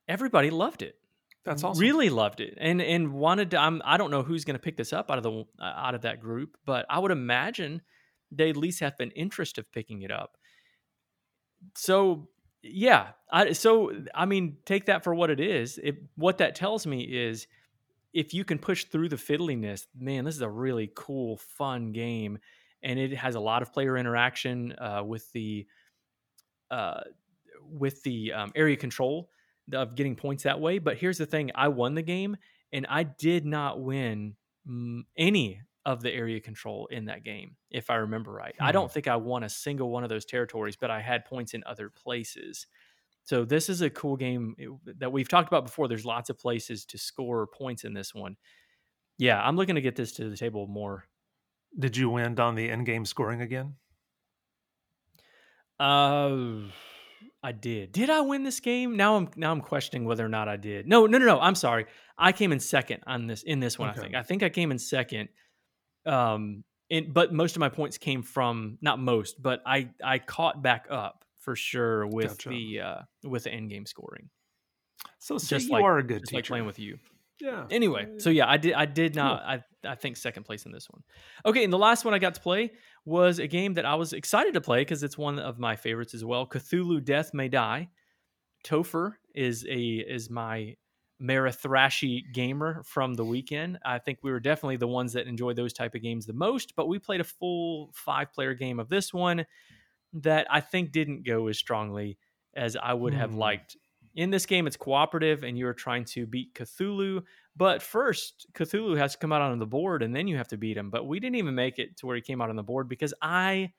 Speaker 1: everybody loved it.
Speaker 2: That's awesome.
Speaker 1: Really loved it and and wanted to. I'm, I don't know who's going to pick this up out of the uh, out of that group, but I would imagine they at least have an interest of picking it up. So yeah, I so I mean, take that for what it is. If what that tells me is if you can push through the fiddliness, man, this is a really cool, fun game, and it has a lot of player interaction uh, with the uh, with the um, area control of getting points that way. But here's the thing I won the game and I did not win any of the area control in that game, if I remember right. Hmm. I don't think I won a single one of those territories, but I had points in other places. So this is a cool game that we've talked about before. There's lots of places to score points in this one. Yeah, I'm looking to get this to the table more.
Speaker 2: Did you win on the end game scoring again?
Speaker 1: Uh I did. Did I win this game? Now I'm now I'm questioning whether or not I did. No, no, no, no. I'm sorry. I came in second on this in this one. Okay. I think. I think I came in second. Um, and, but most of my points came from not most, but I I caught back up for sure with gotcha. the uh with the end game scoring.
Speaker 2: So, so just you like, are a good teacher.
Speaker 1: like playing with you.
Speaker 2: Yeah.
Speaker 1: Anyway, so yeah, I did. I did not. I I think second place in this one. Okay, and the last one I got to play was a game that I was excited to play because it's one of my favorites as well. Cthulhu Death May Die. Topher is a is my Ameritrashy gamer from the weekend. I think we were definitely the ones that enjoy those type of games the most, but we played a full five player game of this one that I think didn't go as strongly as I would have
Speaker 2: Hmm.
Speaker 1: liked. In this game, it's cooperative and you're trying to beat Cthulhu. But first, Cthulhu has to come out on the board and then you have to beat him. But we didn't even make it to where he came out on the board because I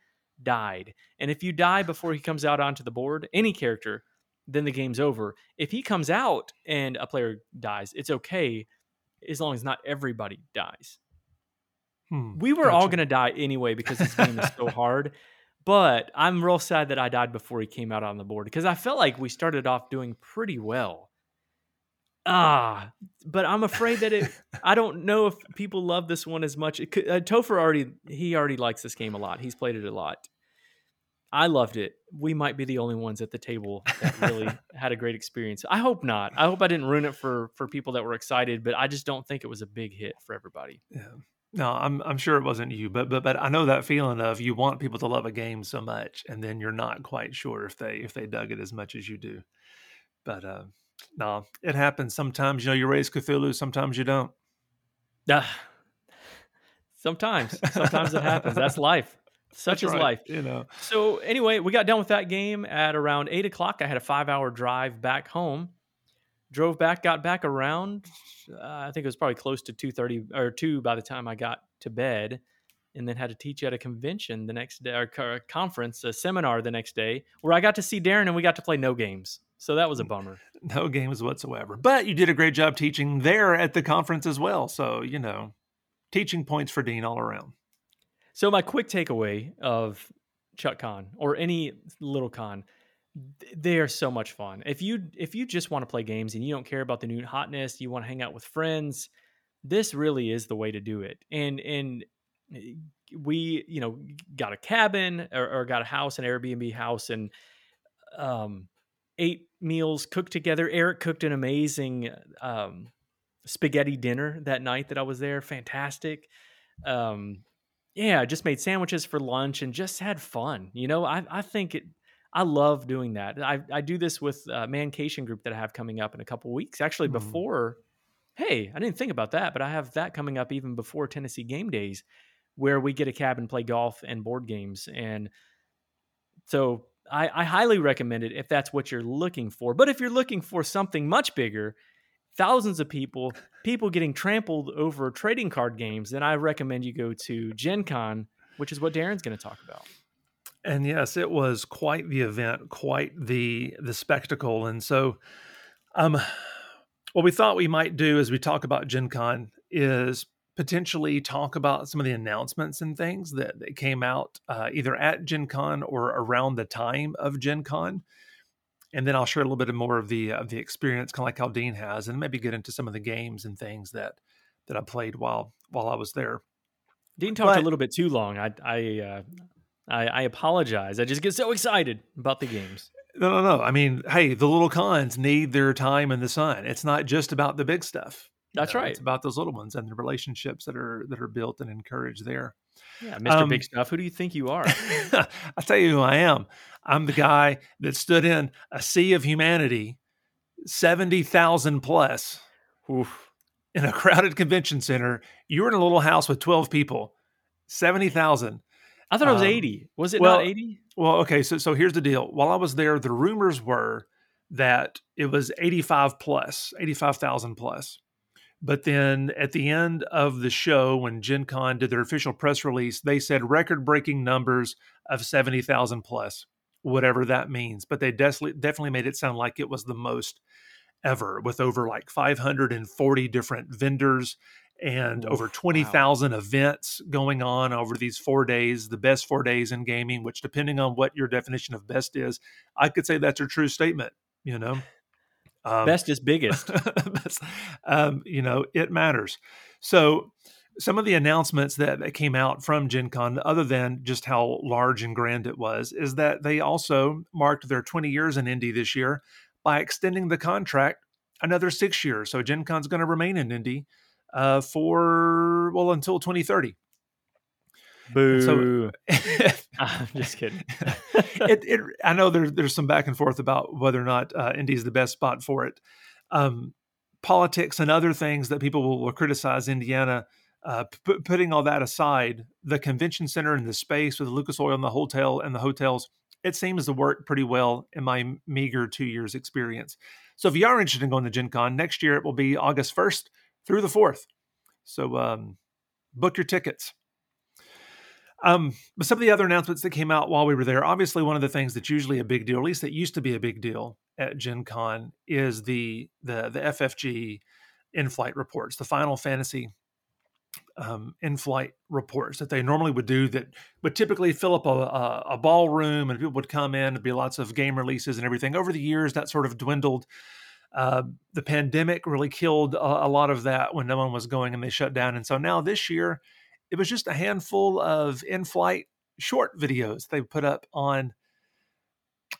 Speaker 1: died. And if you die before he comes out onto the board, any character, then the game's over. If he comes out and a player dies, it's okay as long as not everybody dies.
Speaker 2: Hmm,
Speaker 1: We were all going to die anyway because this game is so hard. But I'm real sad that I died before he came out on the board because I felt like we started off doing pretty well. Ah, but I'm afraid that it. I don't know if people love this one as much. It uh, Topher already he already likes this game a lot. He's played it a lot. I loved it. We might be the only ones at the table that really had a great experience. I hope not. I hope I didn't ruin it for for people that were excited, but I just don't think it was a big hit for everybody.
Speaker 2: Yeah. No, I'm I'm sure it wasn't you, but but but I know that feeling of you want people to love a game so much, and then you're not quite sure if they if they dug it as much as you do. But uh, no, it happens sometimes. You know, you raise Cthulhu, sometimes you don't.
Speaker 1: Ah, sometimes, sometimes it happens. That's life. Such
Speaker 2: That's
Speaker 1: is
Speaker 2: right,
Speaker 1: life.
Speaker 2: You know.
Speaker 1: So anyway, we got done with that game at around eight o'clock. I had a five-hour drive back home. Drove back, got back around. Uh, I think it was probably close to two thirty or two by the time I got to bed, and then had to teach at a convention the next day, or co- conference, a seminar the next day, where I got to see Deron and we got to play no games. So that was a bummer.
Speaker 2: No games whatsoever. But you did a great job teaching there at the conference as well. So, you know, teaching points for Dean all around.
Speaker 1: So my quick takeaway of Chuck Con or any little con, they are so much fun. If you if you just want to play games and you don't care about the new hotness, you want to hang out with friends, this really is the way to do it. And and eh, we you know got a cabin or, or got a house, an Airbnb house, and um, ate meals cooked together. Eric cooked an amazing um, spaghetti dinner that night that I was there. Fantastic. Um, yeah, just made sandwiches for lunch and just had fun. You know, I I think it. I love doing that. I I do this with a Mancation group that I have coming up in a couple weeks. Actually,
Speaker 2: Mhm.
Speaker 1: before. Hey, I didn't think about that, but I have that coming up even before Tennessee game days, where we get a cab and play golf and board games, and so I, I highly recommend it if that's what you're looking for. But if you're looking for something much bigger, thousands of people, people getting trampled over trading card games, then I recommend you go to Gen Con, which is what Deron's going to talk about.
Speaker 2: And yes, it was quite the event, quite the the spectacle. And so um what we thought we might do as we talk about Gen Con is potentially talk about some of the announcements and things that, that came out uh, either at Gen Con or around the time of Gen Con. And then I'll share a little bit more of the of the experience, kind of like how Dean has, and maybe get into some of the games and things that that I played while while I was there.
Speaker 1: Dean talked a little bit too long. I I, uh, I I apologize. I just get so excited about the games.
Speaker 2: No, no, no. I mean, hey, the little cons need their time in the sun. It's not just about the big stuff. you
Speaker 1: That's
Speaker 2: know,
Speaker 1: right.
Speaker 2: It's about those little ones and the relationships that are that are built and encouraged there.
Speaker 1: Yeah, Mr.
Speaker 2: Um,
Speaker 1: Big Stuff. Who do you think you are?
Speaker 2: I'll tell you who I am. I'm the guy that stood in a sea of humanity, 70,000 plus
Speaker 1: Oof.
Speaker 2: in a crowded convention center. You were in a little house with 12 people, 70,000.
Speaker 1: I thought it was
Speaker 2: Um,
Speaker 1: 80. Was it
Speaker 2: well,
Speaker 1: not 80?
Speaker 2: Well, okay, so so here's the deal. While I was there, the rumors were that it was 85 plus, 85,000 plus. But then at the end of the show, when Gen Con did their official press release, they said record breaking numbers of 70,000 plus, whatever that means. But they definitely, definitely made it sound like it was the most ever, with over like 540 different vendors and
Speaker 1: Oof,
Speaker 2: over
Speaker 1: wow.
Speaker 2: 20,000 events going on over these four days, the best four days in gaming, which, depending on what your definition of best is, I could say that's a true statement, you know? Um,
Speaker 1: Best is biggest.
Speaker 2: Um, you know, it matters. So, some of the announcements that, that came out from Gen Con, other than just how large and grand it was, is that they also marked their 20 years in Indy this year by extending the contract another six years. So Gen Con's going to remain in Indy uh, for, well, until 2030.
Speaker 1: Boo. So, I'm just kidding.
Speaker 2: it, it, I know there's there's some back and forth about whether or not uh, Indy is the best spot for it. Um, politics and other things that people will, will criticize Indiana. Uh, p- putting all that aside, the convention center and the space with the Lucas Oil and the hotel and the hotels, it seems to work pretty well in my meager two years experience. So if you are interested in going to Gen Con next year, it will be August 1st through the 4th. So um, book your tickets. Um, but some of the other announcements that came out while we were there, obviously one of the things that's usually a big deal, at least that used to be a big deal at Gen Con, is the the the FFG in-flight reports, the Final Fantasy um, in-flight reports that they normally would do that would typically fill up a, a, a ballroom and people would come in and be lots of game releases and everything. Over the years, that sort of dwindled. Uh, the pandemic really killed a, a lot of that when no one was going and they shut down. And so now this year, it was just a handful of in-flight short videos they put up on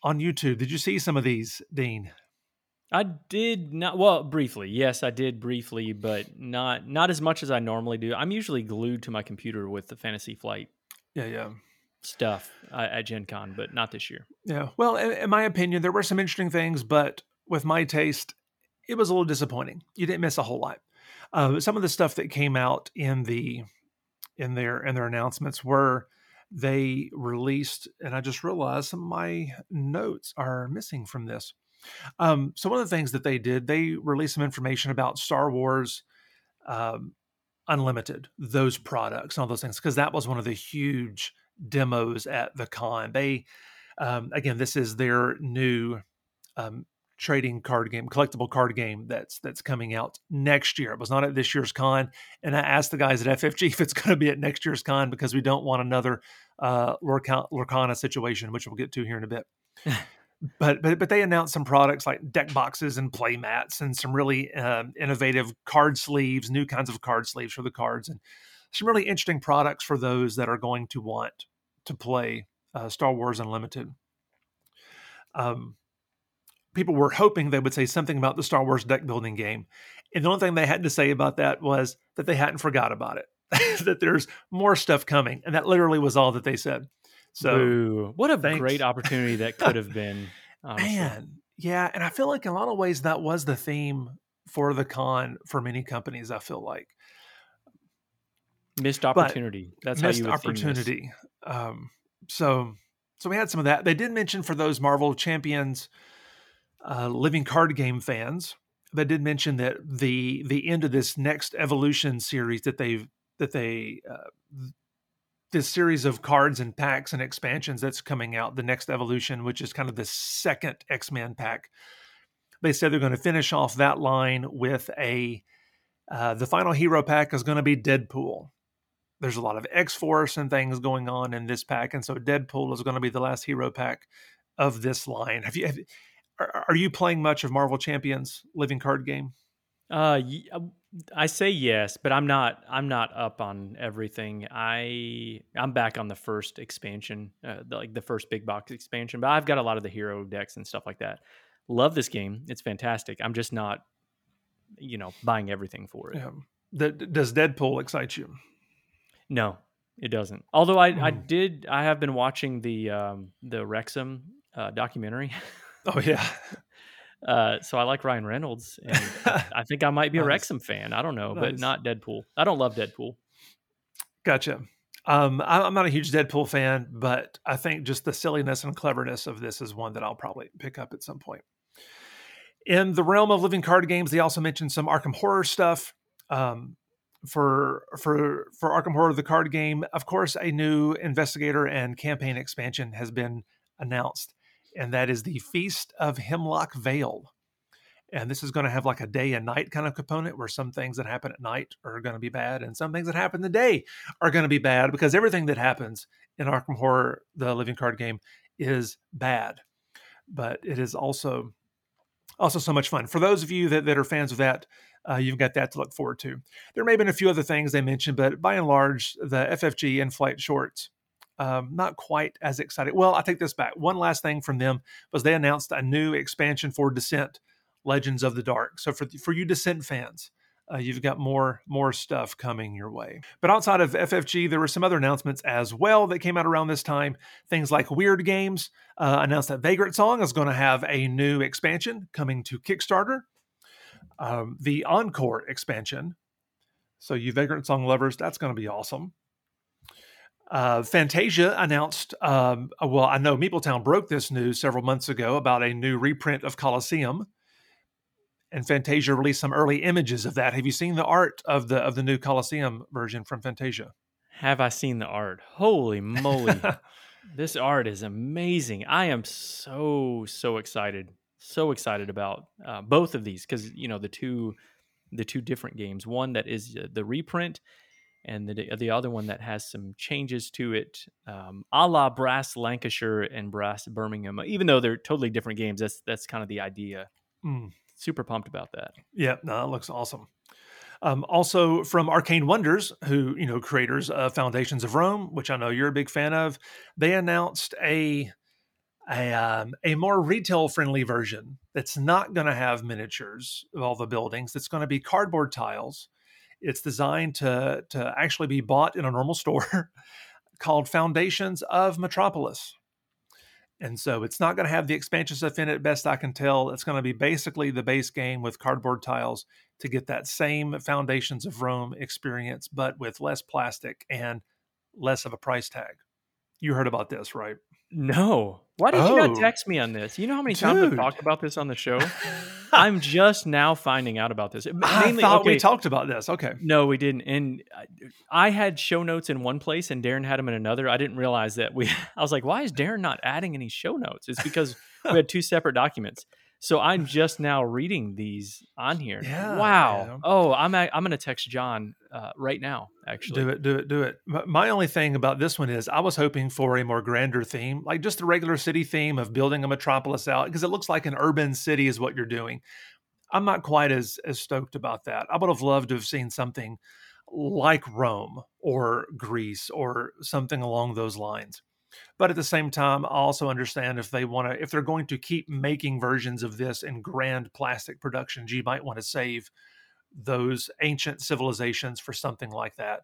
Speaker 2: on YouTube. Did you see some of these, Dean?
Speaker 1: I did not well briefly. Yes, I did briefly, but not not as much as I normally do. I'm usually glued to my computer with the Fantasy Flight.
Speaker 2: Yeah, yeah.
Speaker 1: Stuff uh, at Gen Con, but not this year.
Speaker 2: Yeah. Well, in, in my opinion, there were some interesting things, but with my taste, it was a little disappointing. You didn't miss a whole lot. Uh, some of the stuff that came out in the in their in their announcements were they released, and I just realized some of my notes are missing from this. Um, so one of the things that they did, they released some information about Star Wars um, Unlimited, those products, and all those things, because that was one of the huge demos at the con. They, um, again, this is their new um, trading card game, collectible card game that's that's coming out next year. It was not at this year's con, and I asked the guys at FFG if it's going to be at next year's con because we don't want another uh, Lorcana situation, which we'll get to here in a bit. but but but they announced some products like deck boxes and play mats and some really uh, innovative card sleeves, new kinds of card sleeves for the cards, and some really interesting products for those that are going to want to play uh, Star Wars Unlimited. Um, people were hoping they would say something about the Star Wars deck building game, and the only thing they had to say about that was that they hadn't forgot about it, that there's more stuff coming, and that literally was all that they said. So,
Speaker 1: what a thanks. great opportunity that could have been.
Speaker 2: Honestly. Man, yeah, and I feel like in a lot of ways that was the theme for the con for many companies. I feel like
Speaker 1: missed opportunity. But That's missed
Speaker 2: opportunity. Um, so, so we had some of that. They did mention for those Marvel Champions uh, living card game fans. They did mention that the the end of this next evolution series that they've that they uh, this series of cards and packs and expansions that's coming out, the next evolution, which is kind of the second X Men pack. They said they're going to finish off that line with a uh, the final hero pack is going to be Deadpool. There's a lot of X Force and things going on in this pack, and so Deadpool is going to be the last hero pack of this line. Have you? Have, are, are you playing much of Marvel Champions living card game?
Speaker 1: Uh, I say yes, but I'm not. I'm not up on everything. I I'm back on the first expansion, uh, the, like the first big box expansion. But I've got a lot of the hero decks and stuff like that. Love this game. It's fantastic. I'm just not, you know, buying everything for it. Yeah.
Speaker 2: The, does Deadpool excite you?
Speaker 1: No, it doesn't. Although I, mm. I hmm. did. I have been watching the um, the Wrexham uh, documentary.
Speaker 2: Oh yeah.
Speaker 1: Uh, so I like Ryan Reynolds, and I think I might be a Wrexham fan. I don't know, nice. but not Deadpool. I don't love Deadpool.
Speaker 2: Gotcha. Um, I'm not a huge Deadpool fan, but I think just the silliness and cleverness of this is one that I'll probably pick up at some point. In the realm of living card games, they also mentioned some Arkham Horror stuff. Um, for for for Arkham Horror, the card game, of course, a new investigator and campaign expansion has been announced and that is the Feast of Hemlock Vale. And this is going to have like a day and night kind of component where some things that happen at night are going to be bad and some things that happen the day are going to be bad because everything that happens in Arkham Horror, the living card game, is bad. But it is also also so much fun. For those of you that, that are fans of that, uh, you've got that to look forward to. There may have been a few other things they mentioned, but by and large, the FFG in flight shorts um, not quite as excited. Well, I take this back. One last thing from them was they announced a new expansion for Descent Legends of the Dark. So for for you Descent fans, uh, you've got more more stuff coming your way. But outside of FFG, there were some other announcements as well that came out around this time. Things like Wyrd Games uh, announced that Vagrant Song is going to have a new expansion coming to Kickstarter. Um, the Encore expansion. So you Vagrant Song lovers, that's going to be awesome. Uh, Fantasia announced, um, well, I know Meepletown broke this news several months ago about a new reprint of Colosseum and Fantasia released some early images of that. Have you seen the art of the of the new Colosseum version from Fantasia?
Speaker 1: Have I seen the art? Holy moly. this art is amazing. I am so so excited. So excited about uh, both of these cuz you know the two the two different games. One that is uh, the reprint and the the other one that has some changes to it, um, a la Brass Lancashire and Brass Birmingham. Even though they're totally different games, that's that's kind of the idea. Mm super pumped about that.
Speaker 2: Yeah, no, it looks awesome. Um, also from Arcane Wonders, who you know creators of Foundations of Rome, which I know you're a big fan of, they announced a a um, a more retail friendly version that's not going to have miniatures of all the buildings. It's going to be cardboard tiles. It's designed to to actually be bought in a normal store, called Foundations of Metropolis. And so it's not going to have the expansion stuff in it, best I can tell. It's going to be basically the base game with cardboard tiles to get that same Foundations of Rome experience, but with less plastic and less of a price tag. You heard about this, right?
Speaker 1: No. Why did oh, you not oh. text me on this? You know how many times I've talked about this on the show? I'm just now finding out about this.
Speaker 2: Mainly, I thought okay, we talked about this. Okay.
Speaker 1: No, we didn't. And I had show notes in one place and Deron had them in another. I didn't realize that we, I was like, why is Deron not adding any show notes? It's because we had two separate documents. So I'm just now reading these on here. Yeah, wow. Oh, I'm I'm going to text John uh, right now. Actually,
Speaker 2: do it, do it, do it. My only thing about this one is I was hoping for a more grander theme, like just the regular city theme of building a metropolis out, because it looks like an urban city is what you're doing. I'm not quite as as stoked about that. I would have loved to have seen something like Rome or Greece or something along those lines. But at the same time, I also understand if they want to, if they're going to keep making versions of this in grand plastic productions, you might want to save those ancient civilizations for something like that,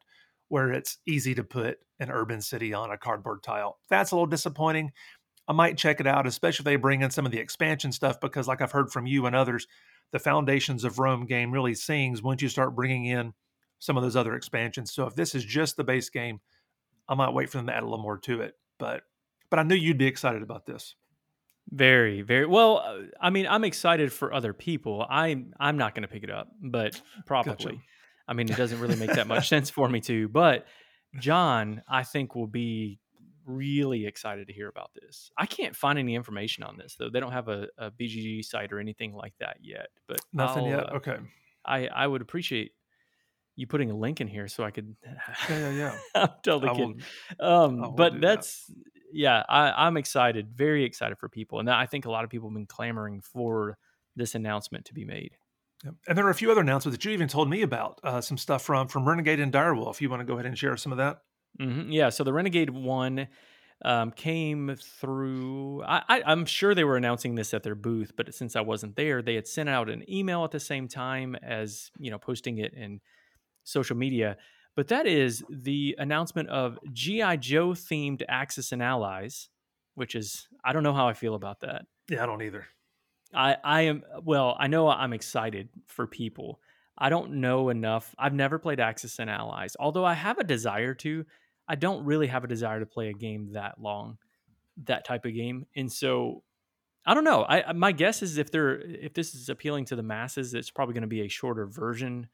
Speaker 2: where it's easy to put an urban city on a cardboard tile. That's a little disappointing. I might check it out, especially if they bring in some of the expansion stuff, because like I've heard from you and others, the Foundations of Rome game really sings once you start bringing in some of those other expansions. So if this is just the base game, I might wait for them to add a little more to it but but I knew you'd be excited about this.
Speaker 1: Very, very well. Uh, I mean, I'm excited for other people. I'm I'm not going to pick it up, but probably. Gotcha. I mean, it doesn't really make that much sense for me to. But John, I think will be really excited to hear about this. I can't find any information on this though. They don't have a, a BGG site or anything like that yet. But
Speaker 2: nothing I'll, yet. Uh, okay.
Speaker 1: I I would appreciate you putting a link in here so I could.
Speaker 2: Yeah, yeah, yeah.
Speaker 1: I'm totally kidding. Um, but that's that. yeah, I, I'm excited, very excited for people, and I think a lot of people have been clamoring for this announcement to be made.
Speaker 2: Yep. And there are a few other announcements that you even told me about. Uh, some stuff from from Renegade and Direwolf. If you want to go ahead and share some of that?
Speaker 1: Mm-hmm. Yeah. So the Renegade one um, came through. I, am sure they were announcing this at their booth, but since I wasn't there, they had sent out an email at the same time as you know posting it and social media. But that is the announcement of G.I. Joe themed Axis and Allies, which is, I don't know how I feel about that.
Speaker 2: Yeah, I don't either.
Speaker 1: I, I am, well, I know I'm excited for people. I don't know enough. I've never played Axis and Allies, although I have a desire to. I don't really have a desire to play a game that long, that type of game. And so I don't know. I my guess is if they're if this is appealing to the masses, it's probably going to be a shorter version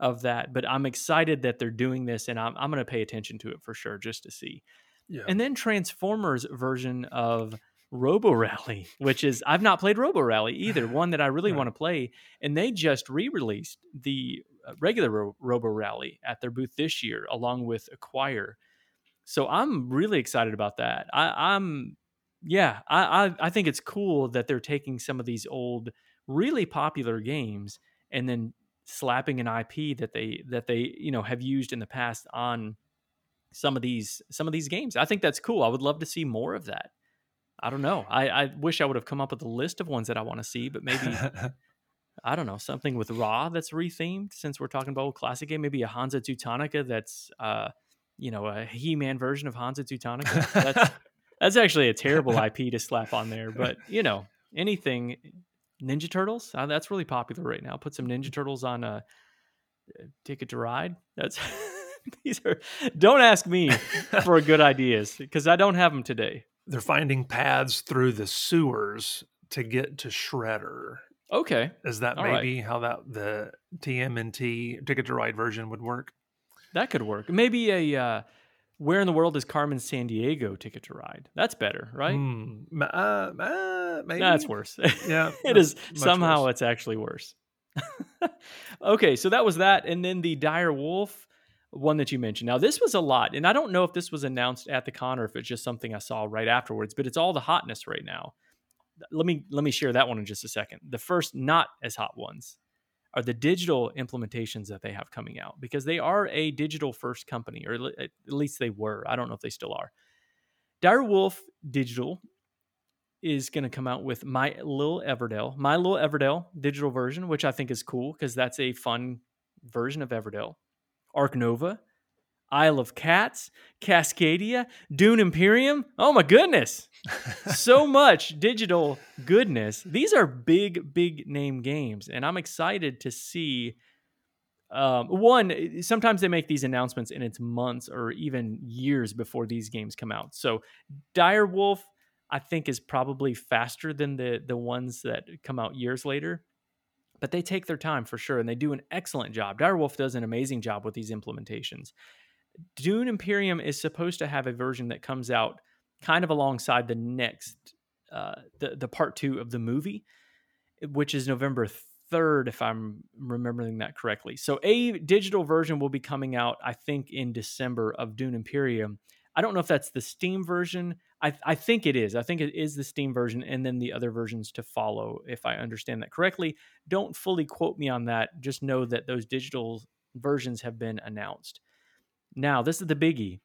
Speaker 1: of that. But I'm excited that they're doing this, and I'm I'm going to pay attention to it for sure just to see. Yeah. And then Transformers version of Robo Rally, which is I've not played Robo Rally either, one that I really right. want to play, and they just re-released the uh, regular Ro- Robo Rally at their booth this year, along with Acquire. So I'm really excited about that. I, am yeah, I, I I think it's cool that they're taking some of these old, really popular games and then slapping an IP that they that they you know have used in the past on some of these some of these games. I think that's cool. I would love to see more of that. I don't know. I, I wish I would have come up with a list of ones that I want to see, but maybe I don't know, something with Ra that's rethemed since we're talking about a classic game. Maybe a Hansa Teutonica that's, uh, you know, a He Man version of Hansa Teutonica. That's, that's actually a terrible IP to slap on there. But, you know, anything. Ninja Turtles, uh, that's really popular right now. Put some Ninja Turtles on a Ticket to Ride. That's. these are don't ask me for good ideas because I don't have them today.
Speaker 2: They're finding paths through the sewers to get to Shredder.
Speaker 1: Okay.
Speaker 2: Is that
Speaker 1: All
Speaker 2: maybe right. how that the TMNT Ticket to Ride version would work?
Speaker 1: That could work. Maybe a uh, Where in the World is Carmen Sandiego Ticket to Ride? That's better, right?
Speaker 2: Mm, uh, uh, maybe.
Speaker 1: That's worse.
Speaker 2: Yeah.
Speaker 1: it is somehow worse. it's actually worse. okay, so that was that and then the Dire Wolf one that you mentioned. Now, this was a lot, and I don't know if this was announced at the con or if it's just something I saw right afterwards, but it's all the hotness right now. Let me let me share that one in just a second. The first not as hot ones are the digital implementations that they have coming out because they are a digital first company, or at least they were. I don't know if they still are. Dire Wolf Digital is going to come out with My Little Everdell, My Little Everdell digital version, which I think is cool because that's a fun version of Everdell. Ark Nova, Isle of Cats, Cascadia, Dune Imperium. Oh my goodness. so much digital goodness. These are big, big name games. And I'm excited to see. Um, one, sometimes they make these announcements and it's months or even years before these games come out. So, Dire Wolf, I think, is probably faster than the the ones that come out years later but they take their time for sure and they do an excellent job. Direwolf does an amazing job with these implementations. Dune Imperium is supposed to have a version that comes out kind of alongside the next, uh, the the part two of the movie, which is November third, if I'm remembering that correctly. So a digital version will be coming out, I think, in December of Dune Imperium. I don't know if that's the Steam version. I, I think it is. I think it is the Steam version and then the other versions to follow, if I understand that correctly. Don't fully quote me on that. Just know that those digital versions have been announced. Now, this is the biggie,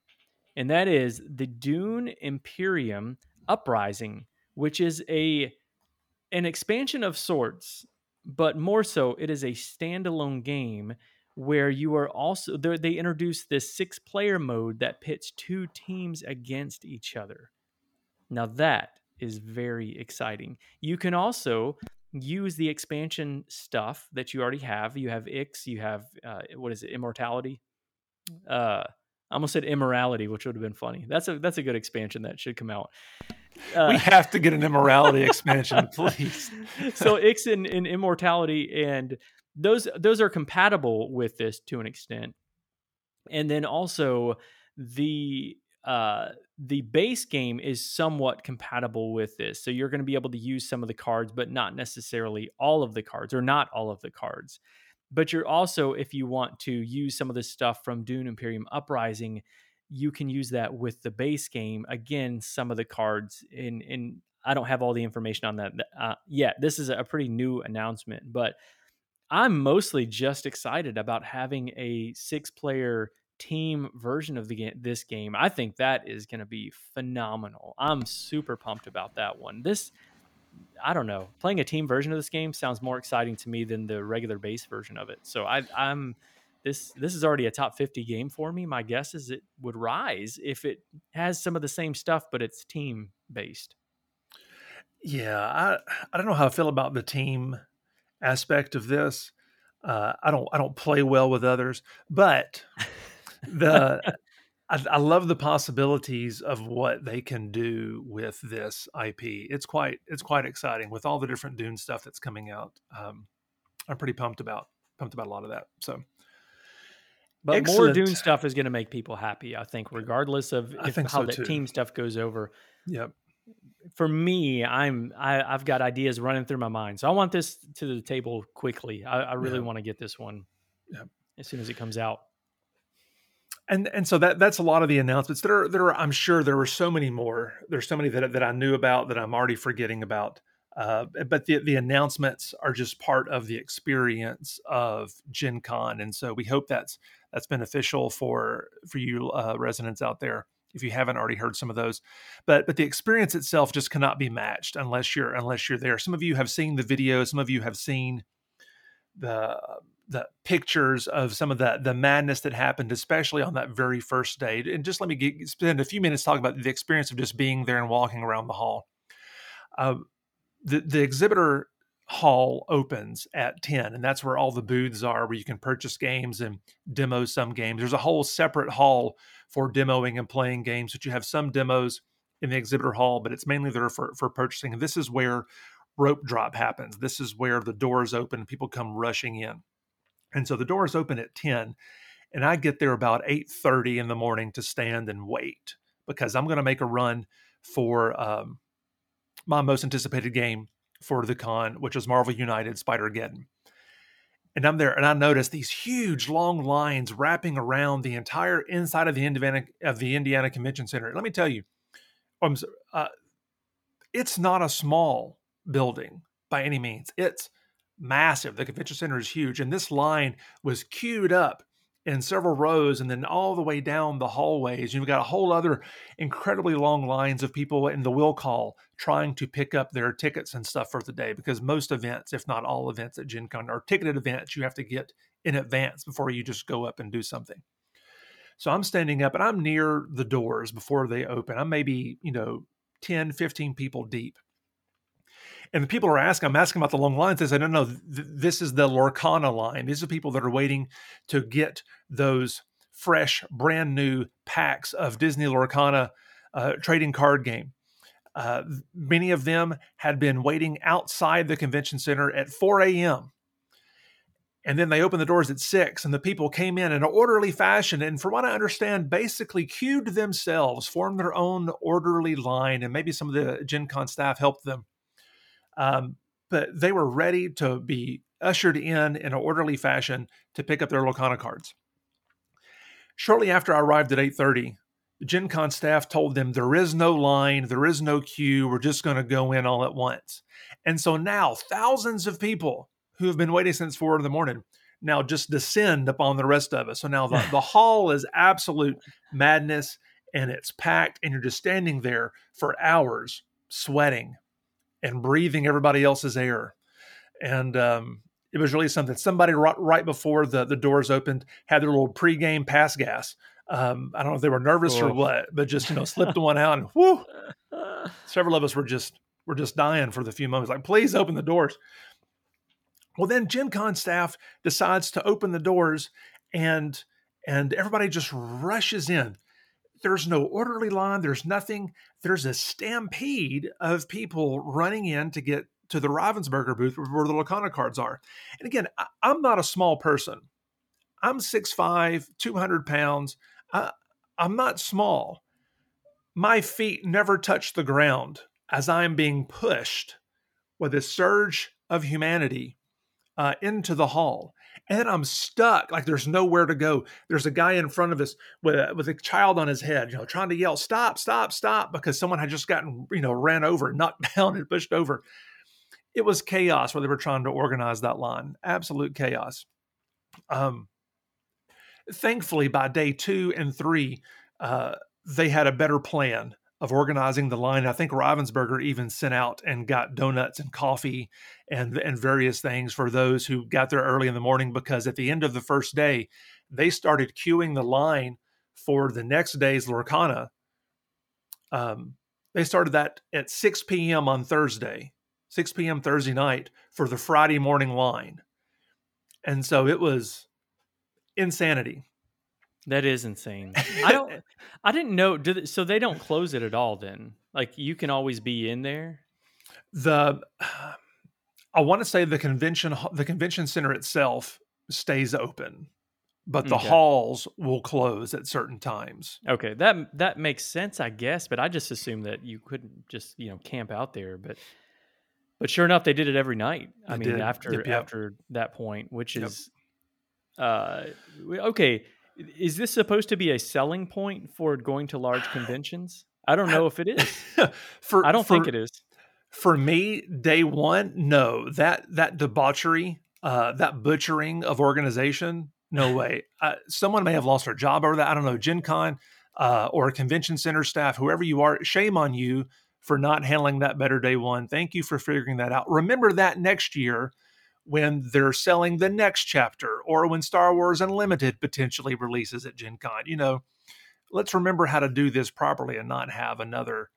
Speaker 1: and that is the Dune Imperium Uprising, which is a an expansion of sorts, but more so, it is a standalone game where you are also they introduce this six player mode that pits two teams against each other. Now that is very exciting. You can also use the expansion stuff that you already have. You have Ix, you have uh, what is it, Immortality? Uh, I almost said immorality, which would have been funny. That's a that's a good expansion that should come out.
Speaker 2: Uh, we have to get an immorality expansion, please.
Speaker 1: so Ix and, and immortality, and those those are compatible with this to an extent. And then also the uh, the base game is somewhat compatible with this. So you're going to be able to use some of the cards, but not necessarily all of the cards, or not all of the cards. But you're also, if you want to use some of the stuff from Dune Imperium Uprising, you can use that with the base game. Again, some of the cards in in I don't have all the information on that uh, yet. This is a pretty new announcement, but I'm mostly just excited about having a six player team version of the game this game i think that is going to be phenomenal i'm super pumped about that one this i don't know. Playing a team version of this game sounds more exciting to me than the regular base version of it. So I, i'm this this is already a top 50 game for me. My guess is it would rise if it has some of the same stuff but it's team based.
Speaker 2: Yeah i i don't know how i feel about the team aspect of this. Uh, i don't i don't play well with others but the I, I, love the possibilities of what they can do with this IP. It's quite it's quite exciting with all the different Dune stuff that's coming out. Um, I'm pretty pumped about pumped about a lot of that. So,
Speaker 1: but Excellent. more Dune stuff is going to make people happy. I think, regardless of if, how so too. team stuff goes over.
Speaker 2: Yep.
Speaker 1: For me, I'm I, i have got ideas running through my mind, so I want this to the table quickly. I, I really want to get this one yep. as soon as it comes out
Speaker 2: and and so that that's a lot of the announcements. There are there are I'm sure there were so many more. There's so many that that I knew about that I'm already forgetting about. Uh, but the the announcements are just part of the experience of Gen Con, and so we hope that's that's beneficial for for you uh, residents out there if you haven't already heard some of those. But but the experience itself just cannot be matched unless you're unless you're there. Some of you have seen the video. Some of you have seen the the pictures of some of the the madness that happened, especially on that very first day. And just let me get, spend a few minutes talking about the experience of just being there and walking around the hall. Uh, the the exhibitor hall opens at 10 and that's where all the booths are where you can purchase games and demo some games there's a whole separate hall for demoing and playing games but you have some demos in the exhibitor hall but it's mainly there for, for purchasing this is where rope drop happens this is where the doors open people come rushing in and so the doors open at 10 and i get there about 8.30 in the morning to stand and wait because i'm going to make a run for um, my most anticipated game for the con, which is Marvel United Spider Geddon. And I'm there, and I notice these huge, long lines wrapping around the entire inside of the Indiana of the Indiana Convention Center. Let me tell you, uh, it's not a small building by any means. It's massive. The convention center is huge, and this line was queued up in several rows and then all the way down the hallways. You've got a whole other incredibly long lines of people in the will call trying to pick up their tickets and stuff for the day because most events, if not all events at Gen Con, are ticketed events you have to get in advance before you just go up and do something. So I'm standing up and I'm near the doors before they open. I'm maybe, you know, 10, 15 people deep and the people are asking, I'm asking about the long lines. They say, no, no, th- this is the Lorcana line. These are people that are waiting to get those fresh, brand new packs of Disney Lorcana uh, trading card game. Uh, many of them had been waiting outside the convention center at 4 a.m. And then they opened the doors at six, and the people came in in an orderly fashion. And from what I understand, basically queued themselves, formed their own orderly line, and maybe some of the Gen Con staff helped them um, but they were ready to be ushered in in an orderly fashion to pick up their Lorcana cards. Shortly after I arrived at 8:30, the Gen Con staff told them there is no line, there is no queue, we're just going to go in all at once. And so now thousands of people who have been waiting since four in the morning now just descend upon the rest of us. So now the, the hall is absolute madness and it's packed, and you're just standing there for hours sweating and breathing everybody else's air. And um, it was really something. Somebody right, right, before the, the doors opened had their little pregame pass gas. Um, I don't know if they were nervous oh. or what, but just you know slipped the one out and whoo. Several of us were just were just dying for the few moments. Like, please open the doors. Well, then Gen Con staff decides to open the doors, and and everybody just rushes in. There's no orderly line. There's nothing. There's a stampede of people running in to get to the Ravensburger booth where the Lorcana cards are. And again, I, am not a small person. I'm 6'5, 200 pounds. I, I'm not small. My feet never touch the ground as I'm being pushed with a surge of humanity uh, into the hall and I'm stuck. Like there's nowhere to go. There's a guy in front of us with a, with a child on his head, you know, trying to yell, "Stop! Stop! Stop!" because someone had just gotten, you know, ran over, knocked down, and pushed over. It was chaos where they were trying to organize that line. Absolute chaos. Um, thankfully, by day two and three, uh, they had a better plan of organizing the line. I think Ravensburger even sent out and got donuts and coffee and and various things for those who got there early in the morning because at the end of the first day, they started queuing the line for the next day's Lorcana. Um, they started that at 6 p.m. on Thursday, 6 p.m. Thursday night for the Friday morning line. And so it was insanity.
Speaker 1: That is insane. I don't. I didn't know. So they don't close it at all. Then, like, you can always be in there.
Speaker 2: The, I want to say the convention, the convention center itself stays open, but the okay. halls will close at certain times.
Speaker 1: Okay, that that makes sense, I guess. But I just assumed that you couldn't just you know camp out there. But but sure enough, they did it every night. I they mean, did. after yep, yep. after that point, which yep. is uh okay is this supposed to be a selling point for going to large conventions? I don't know if it is. for I don't for, think it is.
Speaker 2: For me, day one, no. That that debauchery, uh, that butchering of organization, no way. Uh, someone may have lost their job over that. I don't know. Gen Con uh, or convention center staff, whoever you are, shame on you for not handling that better day one. Thank you for figuring that out. Remember that next year when they're selling the next chapter or when Star Wars Unlimited potentially releases at Gen Con. You know, let's remember how to do this properly and not have another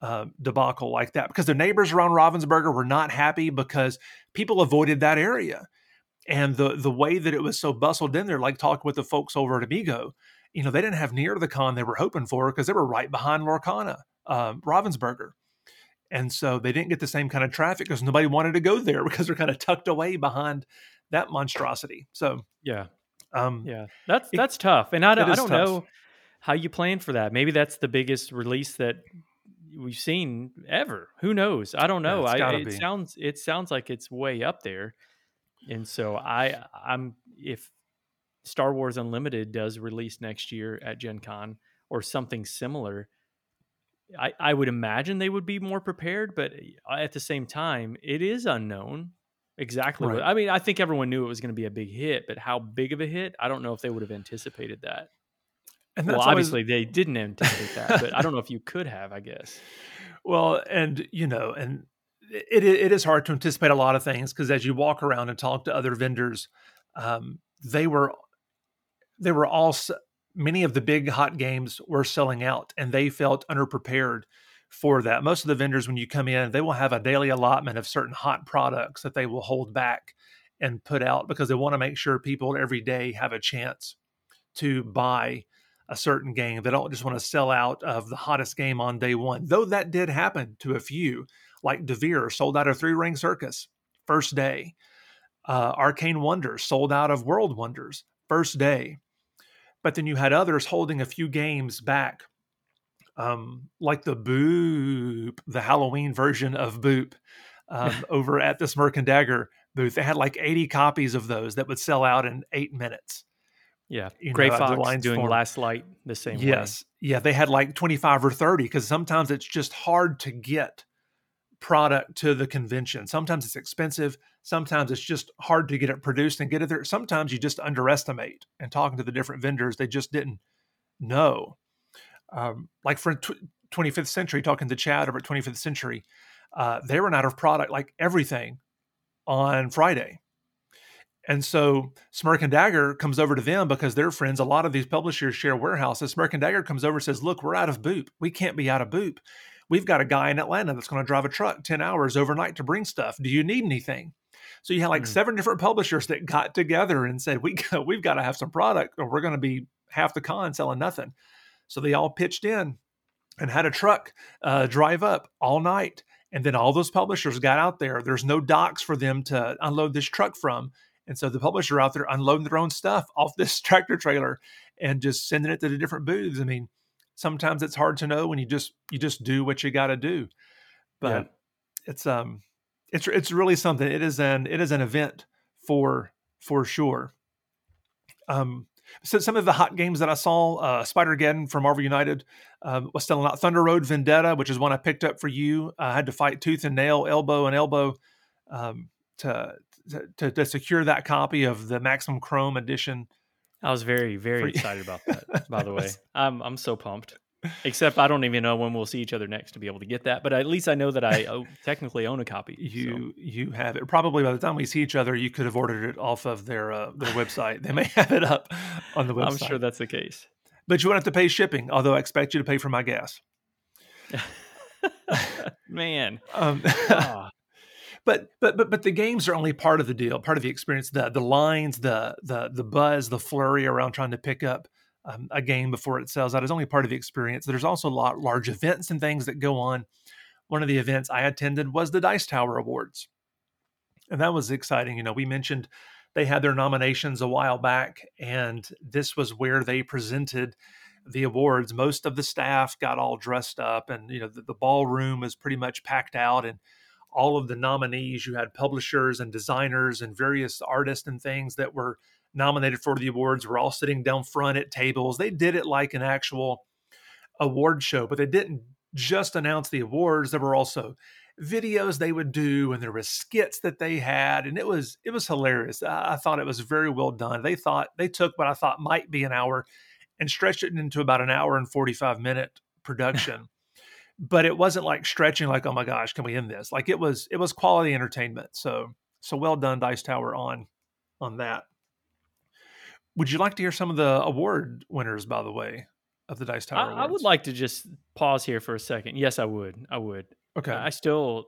Speaker 2: uh, debacle like that because the neighbors around Ravensburger were not happy because people avoided that area. And the the way that it was so bustled in there, like talking with the folks over at Amigo, you know, they didn't have near the con they were hoping for because they were right behind Lorcana, um, Ravensburger. And so they didn't get the same kind of traffic because nobody wanted to go there because they're kind of tucked away behind that monstrosity. So
Speaker 1: yeah, um, yeah, that's it, that's tough. And I don't, I don't know how you plan for that. Maybe that's the biggest release that we've seen ever. Who knows? I don't know. Yeah, I, it be. sounds it sounds like it's way up there. And so I I'm if Star Wars Unlimited does release next year at Gen Con or something similar, I, I would imagine they would be more prepared, but uh, at the same time, it is unknown exactly right. what I mean, I think everyone knew it was going to be a big hit, but how big of a hit, I don't know if they would have anticipated that. And well, obviously always... they didn't anticipate that, but I don't know if you could have, I guess.
Speaker 2: Well, and you know, and it it is hard to anticipate a lot of things because as you walk around and talk to other vendors, um, they were they were all many of the big hot games were selling out, and they felt underprepared for that. Most of the vendors, when you come in, they will have a daily allotment of certain hot products that they will hold back and put out because they want to make sure people every day have a chance to buy a certain game. They don't just want to sell out of the hottest game on day one, though that did happen to a few, like Devir sold out of Three Ring Circus first day. Uh, Arcane Wonders sold out of World Wonders first day. But then you had others holding a few games back, um, like the Boop, the Halloween version of Boop, um, over at the Smirk and Dagger booth. They had like 80 copies of those that would sell out in eight minutes.
Speaker 1: Yeah, you Gray know, Fox doing form. Last Light the same
Speaker 2: yes. Way. Yeah, they had like 25 or 30 because sometimes it's just hard to get product to the convention. Sometimes it's expensive. Sometimes it's just hard to get it produced and get it there. Sometimes you just underestimate. And talking to the different vendors, they just didn't know. Um, like for 25th Century, talking to Chad over at 25th Century, uh, they ran out of product, like everything, on Friday. And so Smirk and Dagger comes over to them because they're friends. A lot of these publishers share warehouses. Smirk and Dagger comes over and says, Look, we're out of Boop. We can't be out of Boop. We've got a guy in Atlanta that's going to drive a truck 10 hours overnight to bring stuff. Do you need anything? So you had like mm. seven different publishers that got together and said, we We've got to have some product or we're going to be half the con selling nothing. So they all pitched in and had a truck uh, drive up all night. And then all those publishers got out there. There's no docks for them to unload this truck from and so the publisher out there unloading their own stuff off this tractor trailer and just sending it to the different booths. I mean, sometimes it's hard to know when you just you just do what you got to do. But yeah. it's um it's it's really something. It is an it is an event for for sure. Um so some of the hot games that I saw, uh, Spider-Geddon from Marvel United um, was still out. Thunder Road Vendetta, which is one I picked up for you. I had to fight tooth and nail, elbow and elbow um, to to, to secure that copy of the Maximum Chrome edition.
Speaker 1: I was very very excited about that. By the way, I'm I'm so pumped. Except I don't even know when we'll see each other next to be able to get that. But at least I know that I technically own a copy.
Speaker 2: You so. you have it. Probably by the time we see each other, you could have ordered it off of their uh, their website. They may have it up on the website.
Speaker 1: I'm sure that's the case.
Speaker 2: But you won't have to pay shipping, although I expect you to pay for my gas.
Speaker 1: Man. Um,
Speaker 2: oh but but but but the games are only part of the deal, part of the experience. The the lines, the the the buzz, the flurry around trying to pick up um, a game before it sells out is only part of the experience. There's also a lot large events and things that go on. One of the events I attended was the Dice Tower Awards, and that was exciting. You know, we mentioned they had their nominations a while back, and this was where they presented the awards. Most of the staff got all dressed up, and you know the, the ballroom was pretty much packed out, and all of the nominees. You had publishers and designers and various artists and things that were nominated for the awards were all sitting down front at tables. They did it like an actual award show, but they didn't just announce the awards. There were also videos they would do and there were skits that they had and it was it was hilarious I, I thought it was very well done they thought they took what i thought might be an hour and stretched it into about an hour and 45 minute production but it wasn't like stretching like oh my gosh can we end this like it was it was quality entertainment so So well done, Dice Tower, on on that. Would you like to hear some of the award winners, by the way, of the Dice Tower?
Speaker 1: I, I would like to just pause here for a second. Yes, I would. I would.
Speaker 2: Okay.
Speaker 1: I still.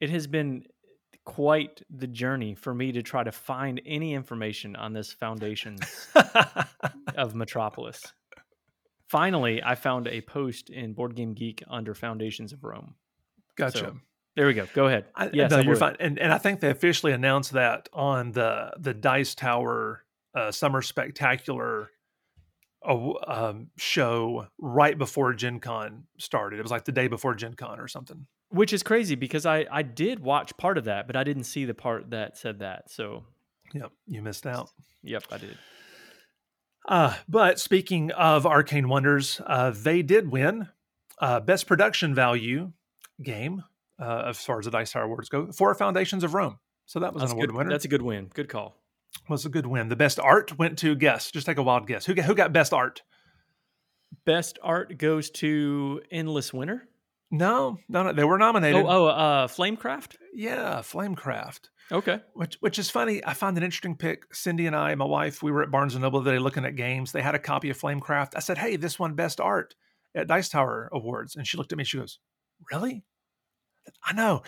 Speaker 1: It has been quite the journey for me to try to find any information on this foundation of Metropolis. Finally, I found a post in Board Game Geek under Foundations of Rome.
Speaker 2: Gotcha.
Speaker 1: So, there we go. Go ahead.
Speaker 2: I,
Speaker 1: yes,
Speaker 2: no,
Speaker 1: I
Speaker 2: you're
Speaker 1: would.
Speaker 2: fine. And and I think they officially announced that on the the Dice Tower uh, Summer Spectacular uh, um, show right before Gen Con started. It was like the day before Gen Con or something.
Speaker 1: Which is crazy because I I did watch part of that, but I didn't see the part that said that. So,
Speaker 2: Yep, you missed out.
Speaker 1: yep, I did.
Speaker 2: Uh, but speaking of Arcane Wonders, uh, they did win uh, Best Production Value game uh, as far as the Dice Tower Awards go for Foundations of Rome. So that was
Speaker 1: That's
Speaker 2: an award
Speaker 1: good.
Speaker 2: winner.
Speaker 1: That's a good win. Good call.
Speaker 2: Was a good win. The best art went to guess. Just take a wild guess. Who got, who got best art?
Speaker 1: Best art goes to Endless Winter.
Speaker 2: No, no, no. They were nominated.
Speaker 1: Oh, oh, uh, Flamecraft.
Speaker 2: yeah, Flamecraft.
Speaker 1: Okay.
Speaker 2: Which which is funny. I find an interesting pick. Cindy and I, my wife, we were at Barnes and Noble today looking at games. They had a copy of Flamecraft. I said, "Hey, this won best art at Dice Tower Awards," and she looked at me. She goes, "Really?" I know.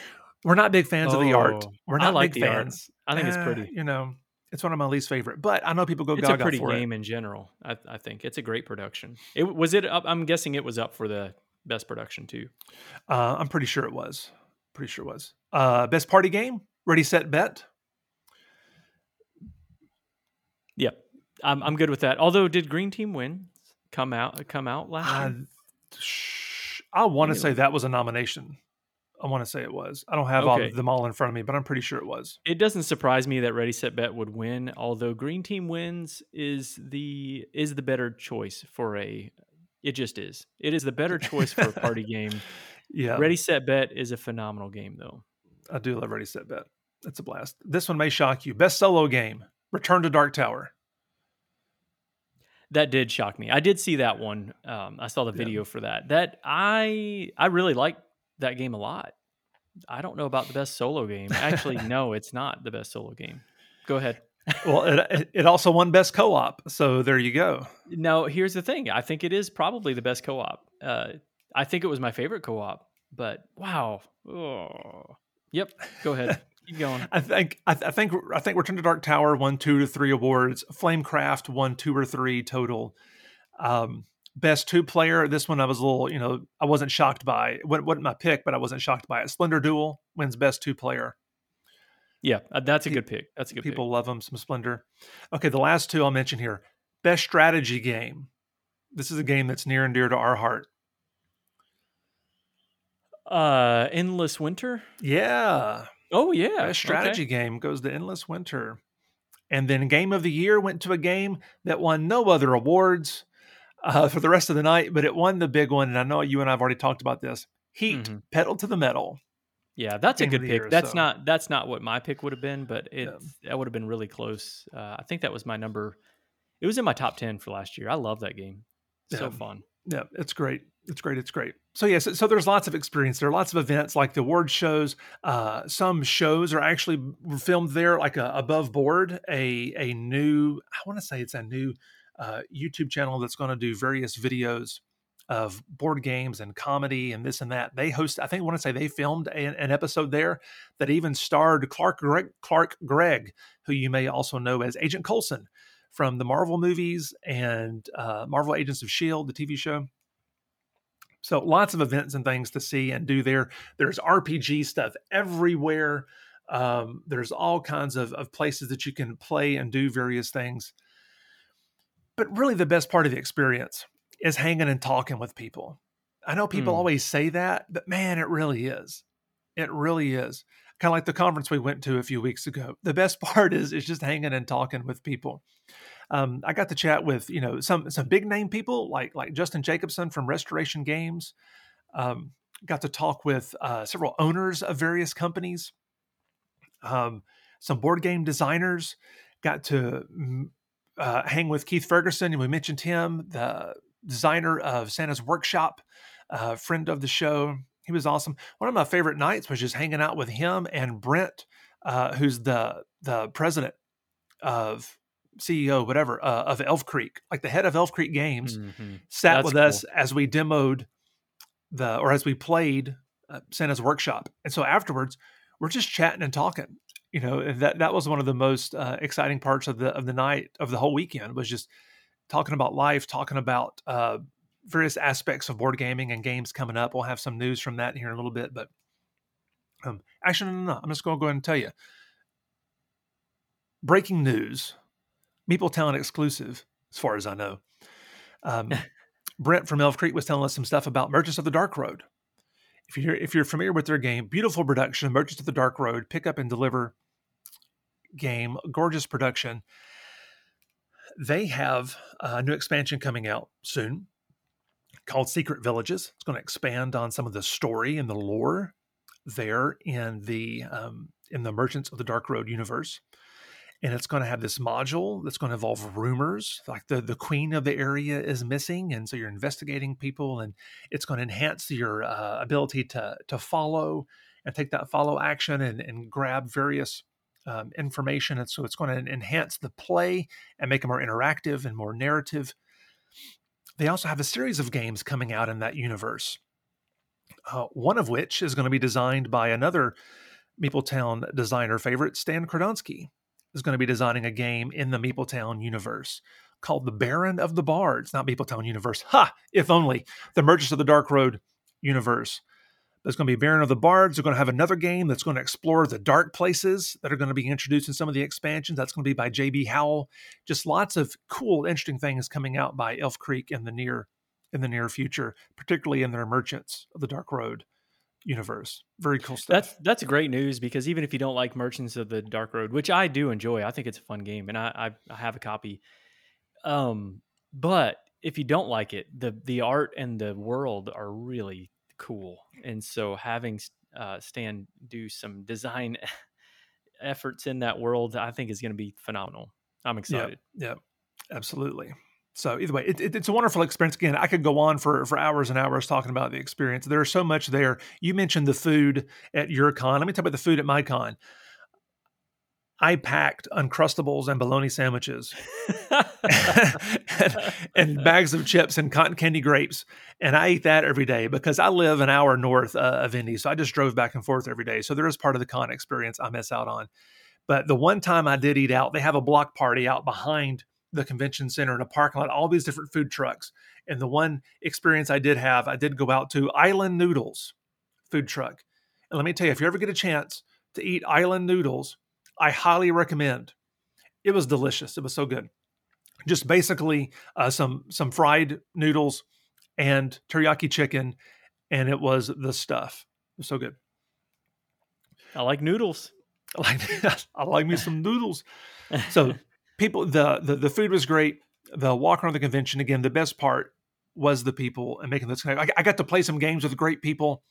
Speaker 2: We're not big fans of the art.
Speaker 1: Oh,
Speaker 2: We're
Speaker 1: I
Speaker 2: not
Speaker 1: like
Speaker 2: big
Speaker 1: the art.
Speaker 2: fans.
Speaker 1: I think it's
Speaker 2: Eh,
Speaker 1: pretty.
Speaker 2: You know, it's one of my least favorite. But I know people go
Speaker 1: It's a pretty
Speaker 2: for it.
Speaker 1: game in general. I, I think it's a great production. It was it. Up, I'm guessing it was up for the best production too.
Speaker 2: Uh, I'm pretty sure it was. Pretty sure it was. Uh, best party game. Ready, set, bet.
Speaker 1: Yep, I'm I'm good with that. Although, did Green Team win? Come out come out last
Speaker 2: I, sh- I want to say that was a nomination. I want to say it was. I don't have all of them all in front of me, but I'm pretty sure it was.
Speaker 1: It doesn't surprise me that Ready Set Bet would win. Although Green Team wins is the is the better choice for a. It just is. It is the better choice for a party game.
Speaker 2: Yeah,
Speaker 1: Ready Set Bet is a phenomenal game though.
Speaker 2: I do love Ready Set Bet. It's a blast. This one may shock you. Best solo game: Return to Dark Tower.
Speaker 1: That did shock me. I did see that one. Um, I saw the
Speaker 2: Yeah.
Speaker 1: video for that. That I I really like that game a lot. I don't know about the best solo game. Actually, no, it's not the best solo game. Go ahead.
Speaker 2: Well, it, it also won Best Co-op. So there you go.
Speaker 1: No, here's the thing. I think it is probably the best co-op. Uh, I think it was my favorite co-op. But wow. Oh. Yep. Go ahead. Keep going.
Speaker 2: I think I, th- I think I think Return to Dark Tower won two to three awards. Flamecraft won two or three total. Um, best two player. This one I was a little, you know, I wasn't shocked by. It wasn't my pick, but I wasn't shocked by it. Splendor Duel wins best two player.
Speaker 1: Yeah, uh, that's a good pick. That's a good
Speaker 2: People love them. Some Splendor. Okay, the last two I'll mention here. Best strategy game. This is a game that's near and dear to our heart.
Speaker 1: pick. Uh, Endless Winter.
Speaker 2: Yeah,
Speaker 1: Oh yeah,
Speaker 2: best
Speaker 1: okay.
Speaker 2: strategy game goes to Endless Winter. And then Game of the Year went to a game that won no other awards uh, for the rest of the night, but it won the big one. And I know you and I have already talked about this. Heat,
Speaker 1: Mhm.
Speaker 2: pedal to the metal.
Speaker 1: Yeah, that's a
Speaker 2: Game
Speaker 1: good pick.
Speaker 2: year,
Speaker 1: that's
Speaker 2: so-
Speaker 1: not that's not what my pick would have been, but it
Speaker 2: Yeah.
Speaker 1: that would have been really close. Uh, I think that was my number. It was in my top ten for last year. I love that game. So fun.
Speaker 2: Yeah, it's great. It's great. It's great. So yes, so, there's lots of experience. There are lots of events like the award shows. Uh, some shows are actually filmed there, like a, above board. A a new, I want to say it's a new uh, YouTube channel that's going to do various videos of board games and comedy and this and that. They host. I think I want to say they filmed an, an episode there that even starred Clark Gregg, Clark Gregg, who you may also know as Agent Coulson from the Marvel movies and uh, Marvel Agents of Shield, the TV show. So lots of events and things to see and do there. There's RPG stuff everywhere. Um, there's all kinds of, of places that you can play and do various things. But really, the best part of the experience is hanging and talking with people. I know people
Speaker 1: Hmm.
Speaker 2: always say that, but man, it really is. It really is. Kind of like the conference we went to a few weeks ago. The best part is is just hanging and talking with people. Um, I got to chat with you know some some big name people like like Justin Jacobson from Restoration Games. Um, got to talk with uh, several owners of various companies. Um, some board game designers. Got to mm, uh, hang with Keith Ferguson, and we mentioned him, the designer of Santa's Workshop, uh, friend of the show. He was awesome. One of my favorite nights was just hanging out with him and Brent uh, who's the the president of CEO, whatever, uh, of Elf Creek, like the head of Elf Creek Games, mm-hmm. sat That's with cool. us as we demoed the or as we played uh, Santa's workshop. And so afterwards, we're just chatting and talking. You know, that that was one of the most uh, exciting parts of the of the night of the whole weekend was just talking about life, talking about uh, various aspects of board gaming and games coming up. We'll have some news from that here in a little bit, but um, actually, no, no, no. I'm just going to go ahead and tell you. Breaking news, Meepletown exclusive, as far as I know. Um, Brent from Elf Creek was telling us some stuff about Merchants of the Dark Road. If you're if you're familiar with their game, beautiful production, Merchants of the Dark Road, pick up and deliver game, gorgeous production. They have a new expansion coming out soon called Secret Villages. It's going to expand on some of the story and the lore there in the um, in the Merchants of the Dark Road universe. And it's going to have this module that's going to involve rumors, like the the queen of the area is missing, and so you're investigating people, and it's going to enhance your uh, ability to to follow and take that follow action and, and grab various um, information, and so it's going to enhance the play and make it more interactive and more narrative. They also have a series of games coming out in that universe uh, one of which is going to be designed by another Meepletown designer favorite, Stan Kordonskiy, is going to be designing a game in the Meepletown universe called The Baron of the Bards, not Meepletown universe. Ha! If only the Merchants of the Dark Road universe. There's going to be Baron of the Bards. They're going to have another game that's going to explore the dark places that are going to be introduced in some of the expansions. That's going to be by J.B. Howell. Just lots of cool, interesting things coming out by Elf Creek in the near in the near future, particularly in their Merchants of the Dark Road universe. Very cool stuff.
Speaker 1: That's that's great news because even if you don't like Merchants of the Dark Road, which I do enjoy, I think it's a fun game, and I I, I have a copy. Um, but if you don't like it, the the art and the world are really cool, and so having uh, Stan do some design efforts in that world, I think is going to be phenomenal. I'm excited.
Speaker 2: Yeah, yeah, absolutely. So either way, it, it, it's a wonderful experience. Again, I could go on for for hours and hours talking about the experience. There's so much there. You mentioned the food at your con. Let me talk about the food at my con. I packed Uncrustables and bologna sandwiches and, and, bags of chips and cotton candy grapes. And I ate that every day because I live an hour north uh, of Indy. So I just drove back and forth every day. So there is part of the con experience I miss out on. But the one time I did eat out, they have a block party out behind the convention center in a parking lot, all these different food trucks. And the one experience I did have, I did go out to Island Noodles food truck. And let me tell you, if you ever get a chance to eat Island Noodles, I highly recommend. It was delicious. It was so good. Just basically uh, some some fried noodles and teriyaki chicken, and it was the stuff. It was so good.
Speaker 1: I like noodles.
Speaker 2: I like I like me some noodles. So people the, the the food was great. The walk around the convention again. The best part was the people and making this. I, I got to play some games with great people.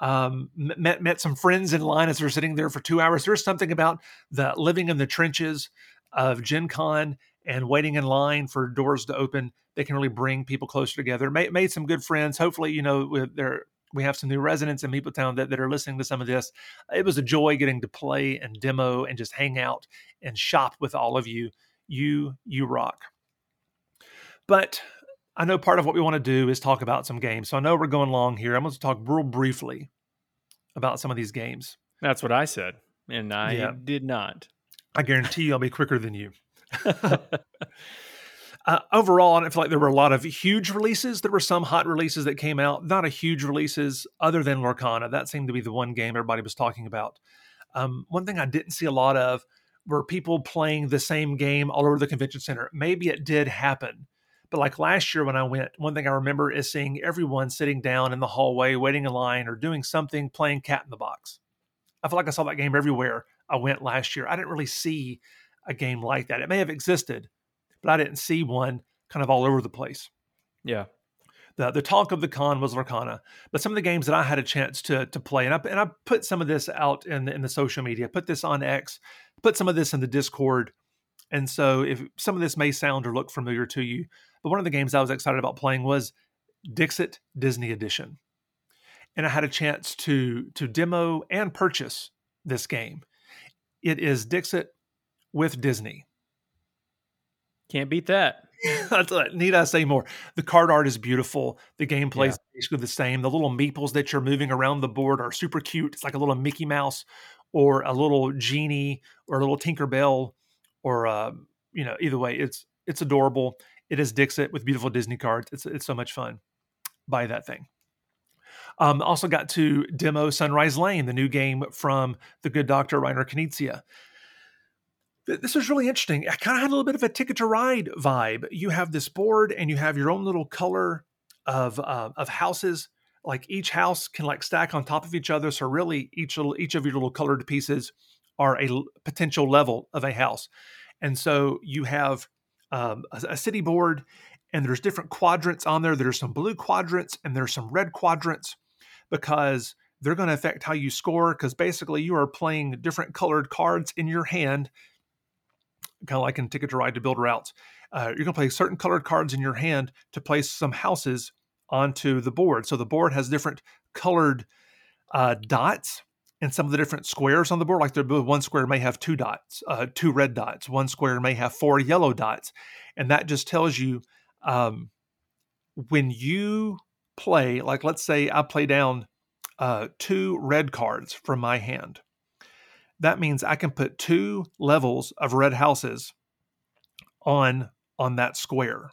Speaker 2: Um, met met some friends in line as we are sitting there for two hours. There's something about the living in the trenches of Gen Con and waiting in line for doors to open. They can really bring people closer together. Made, made some good friends. Hopefully, you know, there we have some new residents in Meepletown that, that are listening to some of this. It was a joy getting to play and demo and just hang out and shop with all of you. You, you rock. But I know part of what we want to do is talk about some games. So I know we're going long here. I'm going to talk real briefly about some of these games.
Speaker 1: That's what I said. And I yeah. did not.
Speaker 2: I guarantee you I'll be quicker than you. Uh, overall, I feel like there were a lot of huge releases. There were some hot releases that came out, not a huge releases other than Lorcana. That seemed to be the one game everybody was talking about. Um, one thing I didn't see a lot of were people playing the same game all over the convention center. Maybe it did happen, but like last year when I went, one thing I remember is seeing everyone sitting down in the hallway, waiting in line or doing something, playing cat in the box. I feel like I saw that game everywhere I went last year. I didn't really see a game like that. It may have existed, but I didn't see one kind of all over the place.
Speaker 1: Yeah.
Speaker 2: The, the talk of the con was Lorcana, but some of the games that I had a chance to to play, and I and I put some of this out in the, in the social media, put this on X, put some of this in the Discord, and so if some of this may sound or look familiar to you, but one of the games I was excited about playing was Dixit Disney Edition, and I had a chance to to demo and purchase this game. It is Dixit with Disney.
Speaker 1: Can't beat that.
Speaker 2: Need I say more? The card art is beautiful. The gameplay is basically the same. The little meeples that you're moving around the board are super cute. It's like a little Mickey Mouse or a little genie or a little Tinker Bell or uh, you know, either way, it's it's adorable. It is Dixit with beautiful Disney cards. It's it's so much fun. Buy that thing. Um, also got to demo Sunrise Lane, the new game from the good doctor Reiner Knizia this was really interesting. I kind of had a little bit of a ticket to ride vibe. You have this board and you have your own little color of uh, of houses. Like each house can like stack on top of each other. So really, each little each of your little colored pieces are a potential level of a house. And so you have um, a, a city board, and there's different quadrants on there. There's some blue quadrants and there's some red quadrants because they're going to affect how you score. Because basically, you are playing different colored cards in your hand kind of like in Ticket to Ride to build routes. Uh, you're going to play certain colored cards in your hand to place some houses onto the board. So the board has different colored uh, dots and some of the different squares on the board. Like the one square may have two dots, uh, two red dots. One square may have four yellow dots, and that just tells you um, when you play. Like let's say I play down uh, two red cards from my hand that means I can put two levels of red houses on on that square.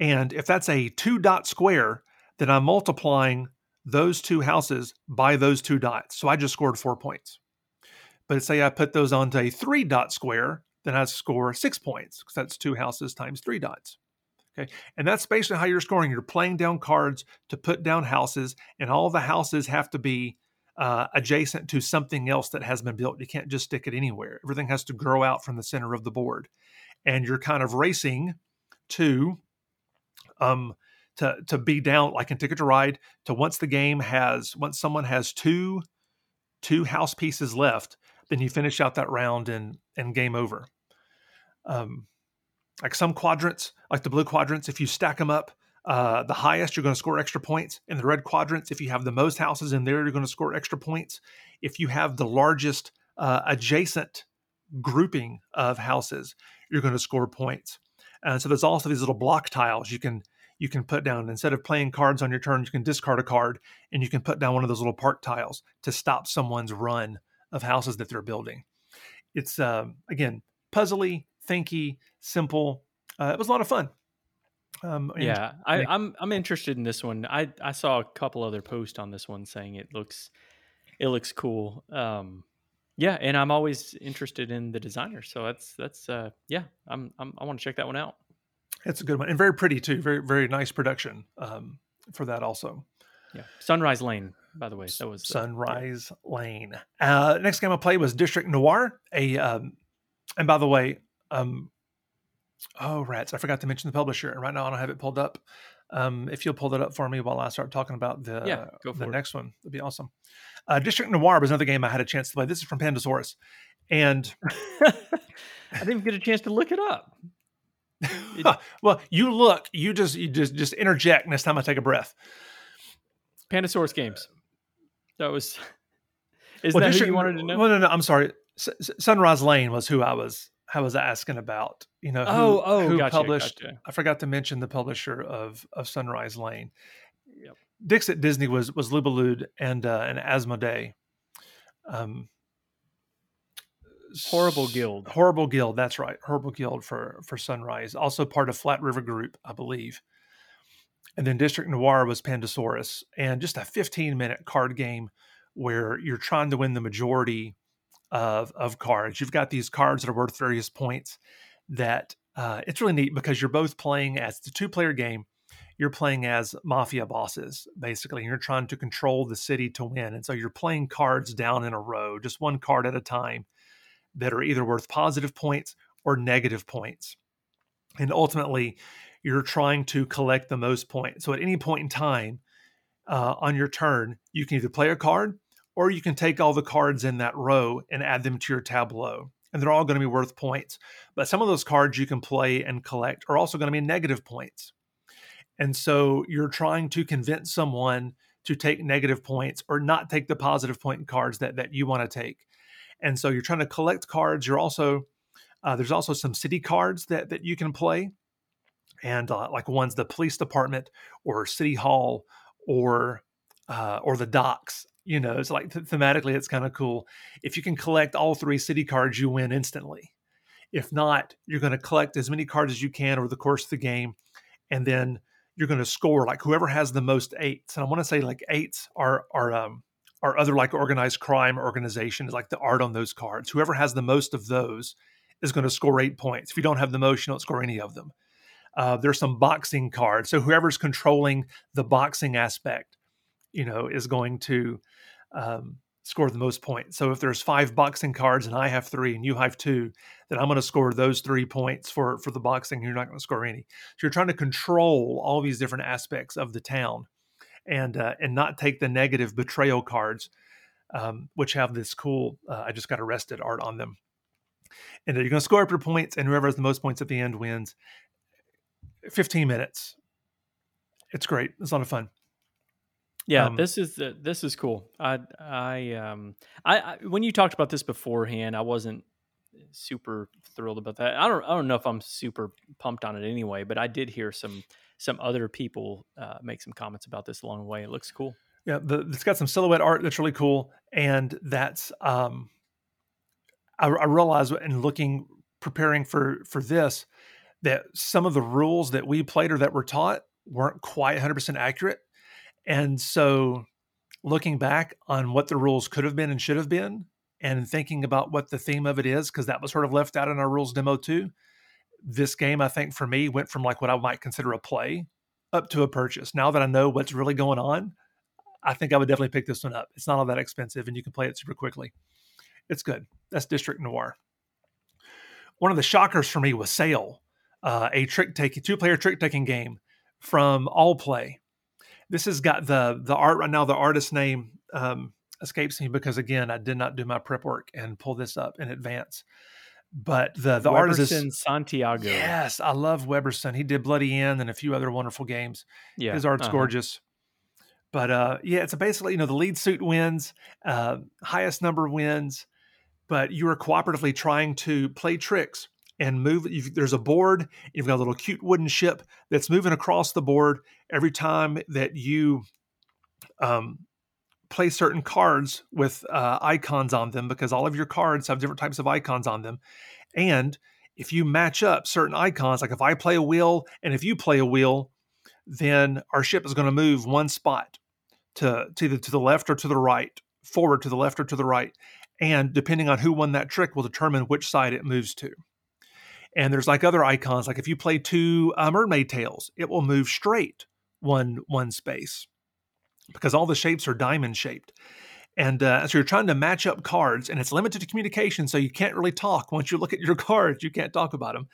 Speaker 2: And if that's a two dot square, then I'm multiplying those two houses by those two dots. So I just scored four points. But say I put those onto a three dot square, then I score six points because that's two houses times three dots. Okay. And that's basically how you're scoring. You're playing down cards to put down houses, and all the houses have to be uh, adjacent to something else that has been built. You can't just stick it anywhere. Everything has to grow out from the center of the board, and you're kind of racing to um to to be down like in Ticket to Ride to once the game has once someone has two two house pieces left, then you finish out that round and and game over. Um, like some quadrants, like the blue quadrants, if you stack them up, uh, the highest, you're going to score extra points. In the red quadrants, if you have the most houses in there, you're going to score extra points. If you have the largest uh, adjacent grouping of houses, you're going to score points. And so there's also these little block tiles you can you can put down instead of playing cards on your turn. You can discard a card and you can put down one of those little park tiles to stop someone's run of houses that they're building. It's um, again puzzly, thinky, simple. Uh, it was a lot of fun.
Speaker 1: Um, yeah, I, I'm I'm interested in this one. I I saw a couple other posts on this one saying it looks it looks cool. Um, yeah, and I'm always interested in the designer, so that's that's uh, yeah, I'm, I'm I want to check that one out.
Speaker 2: It's a good one and very pretty too. Very very nice production um, for that also.
Speaker 1: Yeah, Sunrise Lane, by the way, that was
Speaker 2: Sunrise yeah. Lane. Uh, next game I played was District Noir. A um, and by the way, um, Oh, rats! I forgot to mention the publisher, and right now I don't have it pulled up. Um, if you'll pull that up for me while I start talking about the
Speaker 1: yeah,
Speaker 2: the
Speaker 1: it.
Speaker 2: next one, that'd be awesome. Uh, District Noir was another game I had a chance to play. This is from Pandasaurus, and
Speaker 1: I didn't get a chance to look it up.
Speaker 2: It, well, you look, you just you just just interject next time I take a breath.
Speaker 1: Pandasaurus games. That was. Is well, that District, who you wanted to know?
Speaker 2: Well, no, no. I'm sorry. S- Sunrise Lane was who I was I was asking about. You know, who,
Speaker 1: oh, oh,
Speaker 2: who
Speaker 1: gotcha,
Speaker 2: published?
Speaker 1: Gotcha.
Speaker 2: I forgot to mention the publisher of of Sunrise Lane.
Speaker 1: Yep.
Speaker 2: Dixit Disney was was Libellud and uh, and Asmodee. Um,
Speaker 1: Horrible Guild.
Speaker 2: Horrible Guild. That's right. Horrible Guild for for Sunrise. Also part of Flat River Group, I believe. And then District Noir was Pandasaurus, and just a 15 minute card game where you're trying to win the majority of of cards. You've got these cards that are worth various points. That uh, it's really neat because you're both playing as the two player game. You're playing as mafia bosses basically. And you're trying to control the city to win, and so you're playing cards down in a row, just one card at a time, that are either worth positive points or negative points. And ultimately, you're trying to collect the most points. So at any point in time uh, on your turn, you can either play a card or you can take all the cards in that row and add them to your tableau. And they're all going to be worth points. But some of those cards you can play and collect are also going to be negative points. And so you're trying to convince someone to take negative points or not take the positive point cards that, that you want to take. and so you're trying to collect cards. You're also uh, there's also some city cards that that you can play, and uh, like one's the police department or city hall or uh, or the docks. You know, it's like th- thematically, it's kind of cool. If you can collect all three city cards, you win instantly. If not, you're going to collect as many cards as you can over the course of the game, and then you're going to score like whoever has the most eights. And I want to say like eights are are um, are other like organized crime organizations, like the art on those cards. Whoever has the most of those is going to score eight points. If you don't have the most, you don't score any of them. Uh, there's some boxing cards, so whoever's controlling the boxing aspect, you know, is going to um, score the most points. So if there's five boxing cards and I have three and you have two, then I'm going to score those three points for for the boxing. You're not going to score any. So you're trying to control all these different aspects of the town, and uh, and not take the negative betrayal cards, um, which have this cool uh, "I just got arrested" art on them. And you're going to score up your points, and whoever has the most points at the end wins. 15 minutes. It's great. It's a lot of fun.
Speaker 1: Yeah, um, this is uh, this is cool. I I um I, I, when you talked about this beforehand, I wasn't super thrilled about that. I don't I don't know if I'm super pumped on it anyway, but I did hear some some other people uh, make some comments about this along the way. It looks cool.
Speaker 2: Yeah, the, it's got some silhouette art that's really cool, and that's um I, I realized in looking preparing for for this that some of the rules that we played or that were taught weren't quite 100% accurate and so looking back on what the rules could have been and should have been, and thinking about what the theme of it is, because that was sort of left out in our rules demo too. This game, I think for me, went from like what I might consider a play up to a purchase. Now that I know what's really going on, I think I would definitely pick this one up. It's not all that expensive and you can play it super quickly. It's good. That's District Noir. One of the shockers for me was Sail, uh, a trick taking two player trick taking game from Allplay this has got the the art right now. The artist name um, escapes me because again, I did not do my prep work and pull this up in advance. But the the artist is
Speaker 1: Santiago.
Speaker 2: Yes, I love Weberson. He did Bloody Inn and a few other wonderful games. Yeah, his art's uh-huh. gorgeous. But uh, yeah, it's basically you know the lead suit wins, uh, highest number wins, but you are cooperatively trying to play tricks and move. there's a board. You've got a little cute wooden ship that's moving across the board every time that you um, play certain cards with uh, icons on them, because all of your cards have different types of icons on them. And if you match up certain icons, like if I play a wheel and if you play a wheel, then our ship is going to move one spot to, to either to the left or to the right, forward to the left or to the right. And depending on who won that trick will determine which side it moves to. And there's like other icons, like if you play two uh, mermaid tails, it will move straight one one space because all the shapes are diamond shaped. And uh, so you're trying to match up cards, and it's limited to communication, so you can't really talk. Once you look at your cards, you can't talk about them.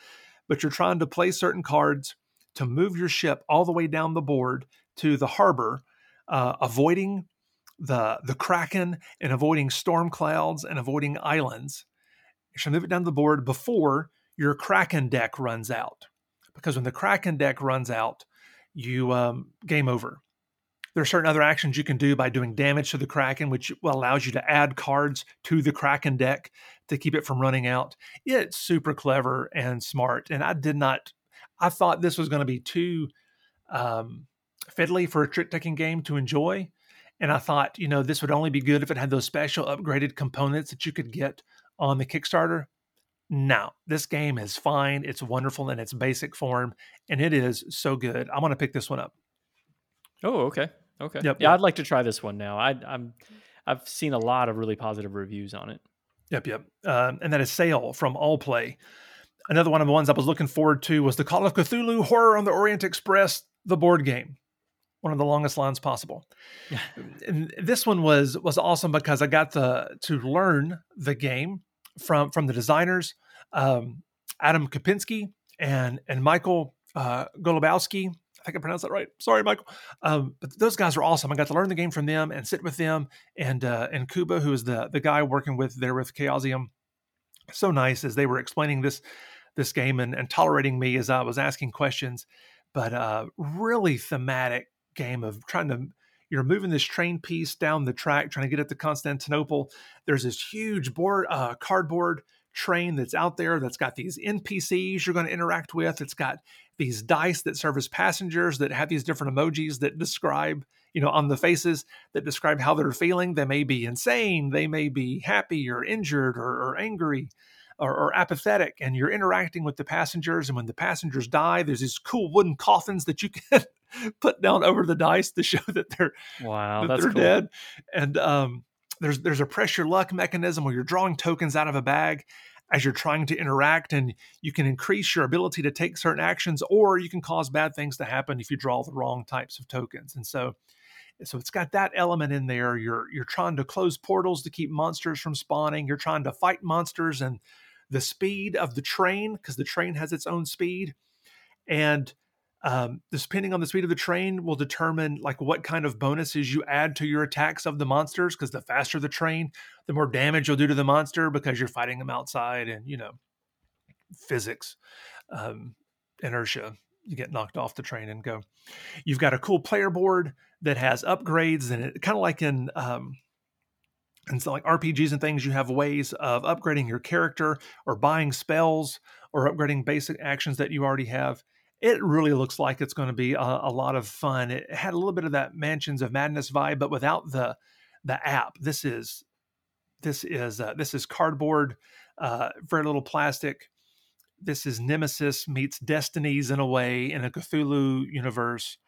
Speaker 2: But you're trying to play certain cards to move your ship all the way down the board to the harbor, uh, avoiding the the kraken and avoiding storm clouds and avoiding islands. You should move it down the board before your Kraken deck runs out. Because when the Kraken deck runs out, you um, game over. There are certain other actions you can do by doing damage to the Kraken, which allows you to add cards to the Kraken deck to keep it from running out. It's super clever and smart. And I did not, I thought this was going to be too um, fiddly for a trick taking game to enjoy. And I thought, you know, this would only be good if it had those special upgraded components that you could get on the Kickstarter. No, this game is fine. It's wonderful in its basic form, and it is so good. I'm going to pick this one up.
Speaker 1: Oh, okay, okay. Yep, yeah, yep. I'd like to try this one now. I, I'm, I've seen a lot of really positive reviews on it.
Speaker 2: Yep, yep. Uh, and that is Sail from Allplay. Another one of the ones I was looking forward to was the Call of Cthulhu Horror on the Orient Express, the board game. One of the longest lines possible. and this one was was awesome because I got to to learn the game from from the designers, um, Adam Kopinski and and Michael uh, Golubowski. I think I pronounced that right. Sorry, Michael. Um, but those guys are awesome. I got to learn the game from them and sit with them and uh, and Kuba, who is the the guy working with there with Chaosium. So nice as they were explaining this this game and, and tolerating me as I was asking questions. But uh, really thematic game of trying to you're moving this train piece down the track, trying to get it to Constantinople. There's this huge board, uh, cardboard train that's out there that's got these NPCs you're going to interact with. It's got these dice that serve as passengers that have these different emojis that describe, you know, on the faces that describe how they're feeling. They may be insane, they may be happy or injured or, or angry. Or, or, apathetic, and you're interacting with the passengers. And when the passengers die, there's these cool wooden coffins that you can put down over the dice to show that they're
Speaker 1: wow,
Speaker 2: that they're
Speaker 1: cool.
Speaker 2: dead. And um, there's there's a pressure luck mechanism where you're drawing tokens out of a bag as you're trying to interact and you can increase your ability to take certain actions or you can cause bad things to happen if you draw the wrong types of tokens and so so it's got that element in there you're you're trying to close portals to keep monsters from spawning you're trying to fight monsters and the speed of the train because the train has its own speed and um, depending on the speed of the train will determine like what kind of bonuses you add to your attacks of the monsters because the faster the train the more damage you'll do to the monster because you're fighting them outside and you know physics um, inertia. You get knocked off the train and go. You've got a cool player board that has upgrades and it kind of like in um, and so like rpgs and things you have ways of upgrading your character or buying spells or upgrading basic actions that you already have it really looks like it's going to be a, a, lot of fun. It had a little bit of that Mansions of Madness vibe, but without the the app. This is this is uh, this is cardboard, uh, very little plastic. This is Nemesis meets Destinies in a way in a Cthulhu universe.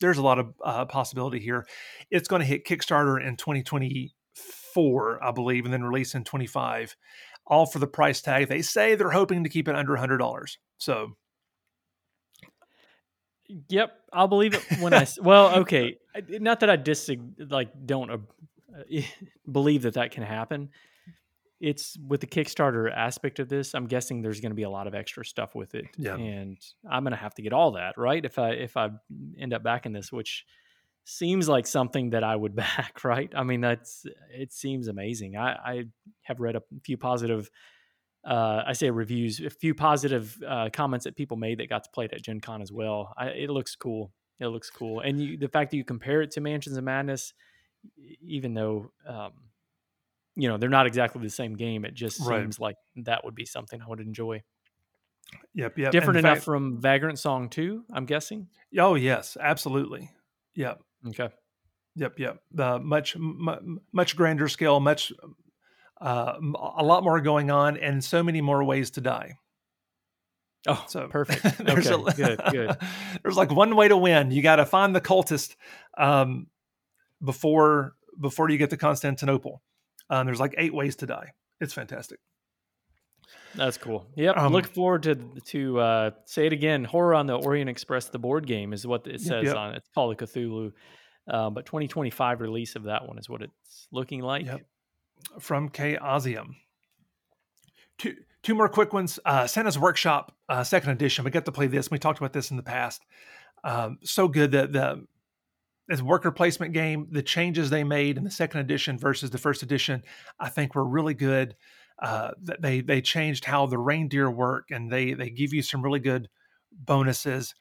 Speaker 2: There's a lot of uh, possibility here. It's going to hit Kickstarter in 2024, I believe, and then release in 25. All for the price tag. They say they're hoping to keep it under $100. So
Speaker 1: Yep, I'll believe it when I. well, okay, not that I dis like don't uh, believe that that can happen. It's with the Kickstarter aspect of this. I'm guessing there's going to be a lot of extra stuff with it,
Speaker 2: yeah.
Speaker 1: and I'm going to have to get all that right if I if I end up backing this, which seems like something that I would back. Right? I mean, that's it seems amazing. I, I have read a few positive uh, I say reviews, a few positive uh, comments that people made that got to play it at Gen Con as well. I, it looks cool. It looks cool. And you, the fact that you compare it to Mansions of Madness, even though, um, you know, they're not exactly the same game, it just
Speaker 2: right.
Speaker 1: seems like that would be something I would enjoy.
Speaker 2: Yep, yep.
Speaker 1: Different enough fact, from Vagrantsong 2, I'm guessing?
Speaker 2: Oh, yes, absolutely. Yep.
Speaker 1: Okay.
Speaker 2: Yep, yep. The much m- much grander scale, much uh, a lot more going on, and so many more ways to die.
Speaker 1: Oh, so perfect. there's okay, a, good, good.
Speaker 2: There's like one way to win. You got to find the cultist um, before before you get to Constantinople. Um, there's like eight ways to die. It's fantastic.
Speaker 1: That's cool. Yep. Um, Look forward to to uh, say it again. Horror on the Orient Express, the board game, is what it says yep. on it. It's called a Cthulhu, uh, but 2025 release of that one is what it's looking like.
Speaker 2: Yep from Chaosium. Two, two more quick ones. Uh, Santa's Workshop, uh, second edition. We got to play this. We talked about this in the past. Um, so good that the as worker placement game, the changes they made in the second edition versus the first edition, I think were really good. Uh, they they changed how the reindeer work, and they they give you some really good bonuses,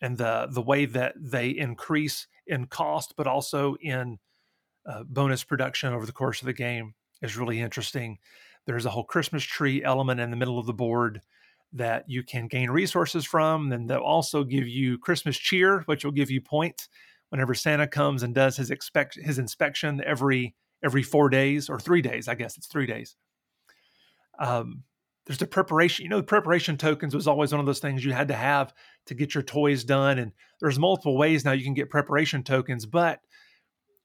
Speaker 2: and the the way that they increase in cost, but also in uh, bonus production over the course of the game is really interesting. There's a whole Christmas tree element in the middle of the board that you can gain resources from. And they'll also give you Christmas cheer, which will give you points whenever Santa comes and does his expect his inspection every every four days or three days. I guess it's three days. Um, there's the preparation. You know, preparation tokens was always one of those things you had to have to get your toys done. And there's multiple ways now you can get preparation tokens, but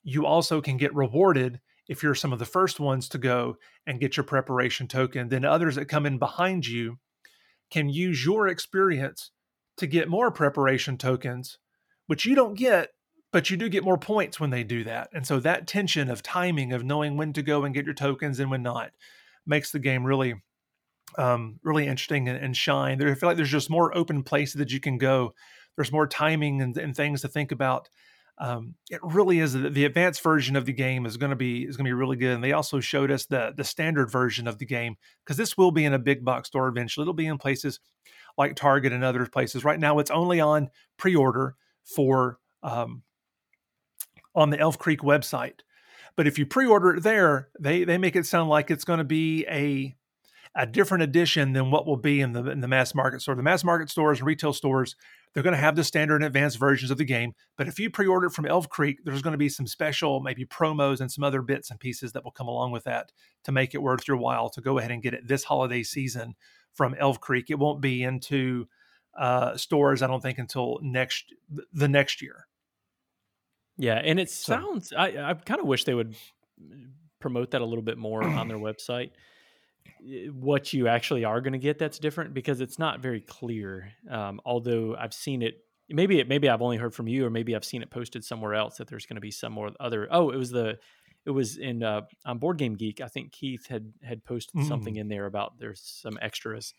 Speaker 2: you also can get rewarded if you're some of the first ones to go and get your preparation token, then others that come in behind you can use your experience to get more preparation tokens, which you don't get, but you do get more points when they do that. And so that tension of timing, of knowing when to go and get your tokens and when not, makes the game really, um, really interesting and, and shine. There, I feel like there's just more open places that you can go. There's more timing and, and things to think about um, it really is the advanced version of the game is going to be is going to be really good. And they also showed us the the standard version of the game because this will be in a big box store eventually. It'll be in places like Target and other places. Right now, it's only on pre order for um, on the Elf Creek website. But if you pre-order it there, they they make it sound like it's going to be a a different edition than what will be in the in the mass market store. The mass market stores and retail stores, they're going to have the standard and advanced versions of the game. But if you pre-order it from Elf Creek, there's going to be some special, maybe promos and some other bits and pieces that will come along with that to make it worth your while to go ahead and get it this holiday season from Elf Creek. It won't be into uh, stores, I don't think, until next the next year.
Speaker 1: Yeah, and it so. sounds. I I kind of wish they would promote that a little bit more on their website what you actually are going to get that's different because it's not very clear. Um, although I've seen it, maybe it, maybe I've only heard from you, or maybe I've seen it posted somewhere else that there's going to be some more other. Oh, it was the it was in uh, on Board Game Geek. I think Keith had had posted mm. something in there about there's some extras,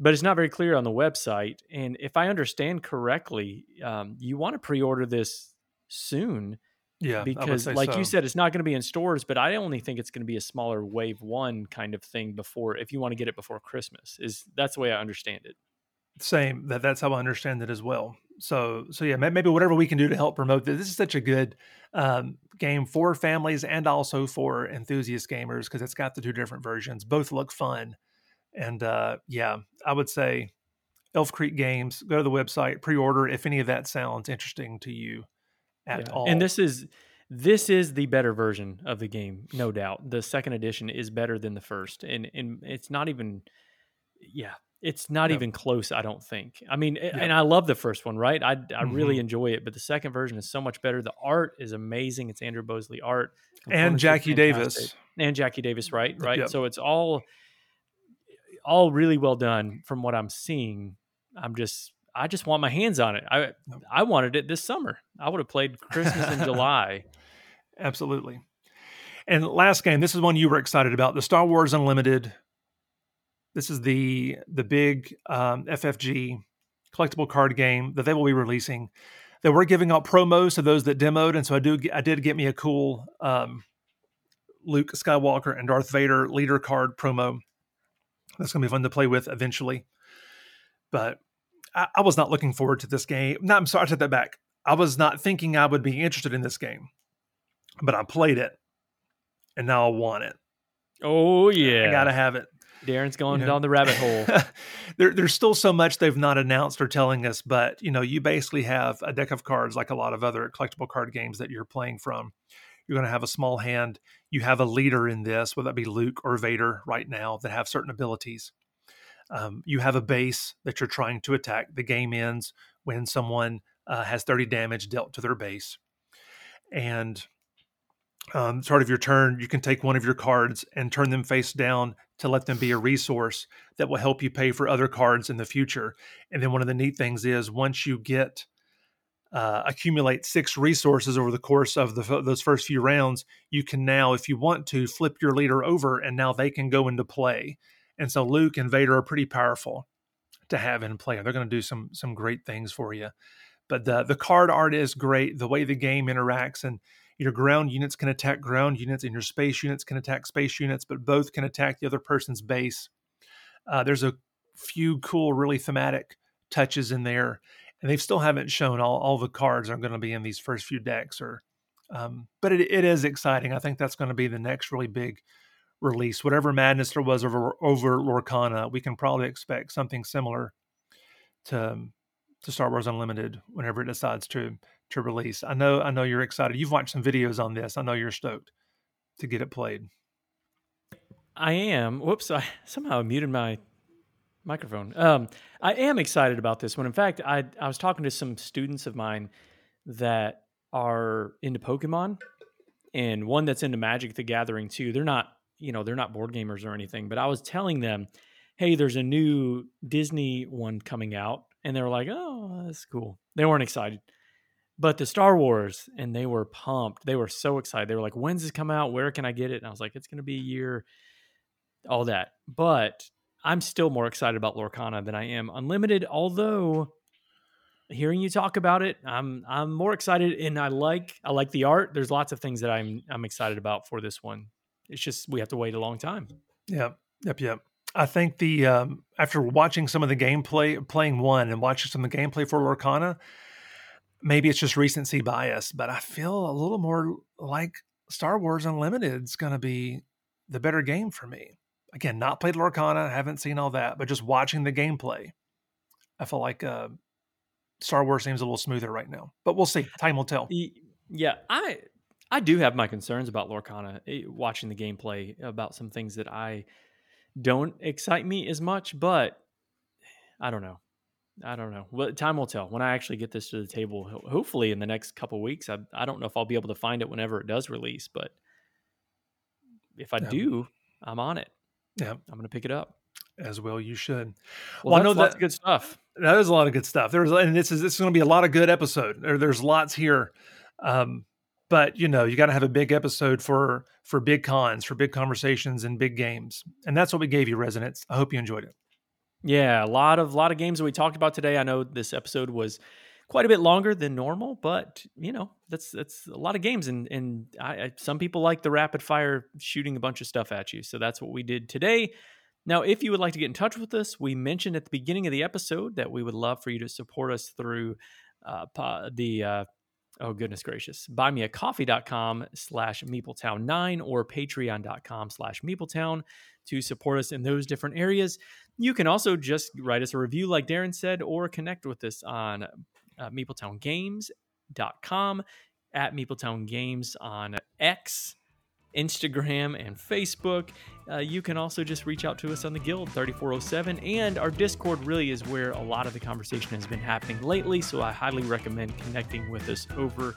Speaker 1: but it's not very clear on the website. And if I understand correctly, um, you want to pre-order this soon
Speaker 2: yeah,
Speaker 1: because like
Speaker 2: so.
Speaker 1: you said, it's not going to be in stores, but I only think it's going to be a smaller wave one kind of thing before if you want to get it before Christmas. Is that's the way I understand it.
Speaker 2: Same that that's how I understand it as well. So so yeah, maybe whatever we can do to help promote this. This is such a good um, game for families and also for enthusiast gamers because it's got the two different versions. Both look fun, and uh, yeah, I would say Elf Creek Games. Go to the website, pre-order if any of that sounds interesting to you at yeah. all.
Speaker 1: And this is this is the better version of the game, no doubt. The second edition is better than the first, and and it's not even, yeah, it's not even close. I don't think. I mean, and I love the first one, right? I I mm-hmm. really enjoy it, but the second version is so much better. The art is amazing. It's Andrew Bosley art
Speaker 2: and Jackie Davis
Speaker 1: and Jackie Davis, right? Right. Yep. So it's all all really well done from what I'm seeing. I'm just I just want my hands on it. I I wanted it this summer. I would have played Christmas in July.
Speaker 2: Absolutely. And last game, this is one you were excited about, the Star Wars Unlimited. This is the the big um, FFG collectible card game that they will be releasing. They were giving out promos to those that demoed, and so I do I did get me a cool um, Luke Skywalker and Darth Vader leader card promo. That's going to be fun to play with eventually. But I, I was not looking forward to this game. No, I'm sorry, I take that back. I was not thinking I would be interested in this game, but I played it, and now I want it.
Speaker 1: Oh yeah,
Speaker 2: I gotta have it.
Speaker 1: Deron's going you know? down the rabbit hole.
Speaker 2: there, there's still so much they've not announced or telling us, but you know, you basically have a deck of cards like a lot of other collectible card games that you're playing from. You're going to have a small hand. You have a leader in this, whether that be Luke or Vader right now, that have certain abilities. Um, you have a base that you're trying to attack. The game ends when someone uh, has 30 damage dealt to their base. And um, start of your turn, you can take one of your cards and turn them face down to let them be a resource that will help you pay for other cards in the future. And then one of the neat things is once you get uh, accumulate six resources over the course of the, those first few rounds, you can now, if you want to, flip your leader over, and now they can go into play. And so Luke and Vader are pretty powerful to have in play. They're going to do some some great things for you. But the the card art is great. The way the game interacts and your ground units can attack ground units and your space units can attack space units, but both can attack the other person's base. Uh, there's a few cool, really thematic touches in there, and they still haven't shown all, all the cards are going to be in these first few decks. Or, um, but it, it is exciting. I think that's going to be the next really big release, whatever madness there was over over Lorcana, we can probably expect something similar to um, to Star Wars Unlimited whenever it decides to to release. I know I know you're excited. You've watched some videos on this. I know you're stoked to get it played.
Speaker 1: I am. Whoops! I somehow muted my microphone. Um, I am excited about this one. In fact, I I was talking to some students of mine that are into Pokemon, and one that's into Magic the Gathering too. They're not you know, they're not board gamers or anything, but I was telling them, hey, there's a new Disney one coming out. And they were like, oh, that's cool. They weren't excited. But the Star Wars, and they were pumped. They were so excited. They were like, when's this come out? Where can I get it? And I was like, it's going to be a year, all that. But I'm still more excited about Lorcana than I am Unlimited, although hearing you talk about it, I'm I'm more excited and I like I like the art. There's lots of things that I'm I'm excited about for this one. It's just we have to wait a long time.
Speaker 2: Yep, yep, yep. I think the um, after watching some of the gameplay, playing one and watching some of the gameplay for Lorcana, maybe it's just recency bias, but I feel a little more like Star Wars Unlimited is going to be the better game for me. Again, not played Lorcana, haven't seen all that, but just watching the gameplay, I feel like uh, Star Wars seems a little smoother right now. But we'll see. Time will tell.
Speaker 1: Yeah, I I do have my concerns about Lorcana. Eh, watching the gameplay about some things that I don't excite me as much, but I don't know. I don't know. Well, time will tell when I actually get this to the table. Hopefully, in the next couple weeks. I I don't know if I'll be able to find it whenever it does release, but if I yeah. do, I'm on it.
Speaker 2: Yeah,
Speaker 1: I'm going to pick it up.
Speaker 2: As well, you should.
Speaker 1: Well, well I know that's good stuff.
Speaker 2: That is a lot of good stuff. There's and this is this is going to be a lot of good episode. There, there's lots here, um, but you know you got to have a big episode for for big cons, for big conversations and big games, and that's what we gave you, Resonance. I hope you enjoyed it.
Speaker 1: Yeah, a lot of lot of games that we talked about today. I know this episode was quite a bit longer than normal, but you know that's that's a lot of games, and and I, I, some people like the rapid fire shooting a bunch of stuff at you. So that's what we did today. Now, if you would like to get in touch with us, we mentioned at the beginning of the episode that we would love for you to support us through uh, the uh, oh goodness gracious. Buymeacoffee.com slash meepletown9 or patreon.com slash meepletown to support us in those different areas. You can also just write us a review like Deron said or connect with us on uh, meepletowngames.com at meepletown games on x instagram and facebook. Uh, you can also just reach out to us on the guild 3407 and our discord really is where a lot of the conversation has been happening lately so i highly recommend connecting with us over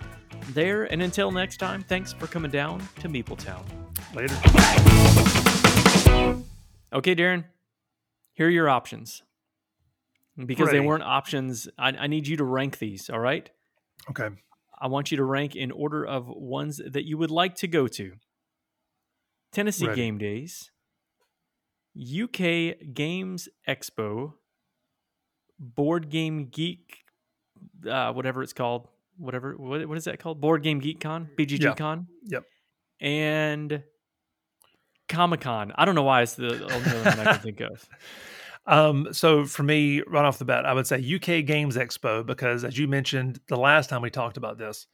Speaker 1: there. And until next time thanks for coming down to meepletown
Speaker 2: later.
Speaker 1: Okay Deron here are your options. Because Ready. they weren't options I, I need you to rank these all right?
Speaker 2: Okay.
Speaker 1: I want you to rank in order of ones that you would like to go to Tennessee Ready. Game Days, UK Games Expo, Board Game Geek, uh, whatever it's called, whatever what, what is that called? Board Game Geek Con, BGG yeah. Con.
Speaker 2: Yep.
Speaker 1: And Comic Con. I don't know why it's the only one I can think of.
Speaker 2: Um, so for me, right off the bat, I would say UK Games Expo because, as you mentioned the last time we talked about this,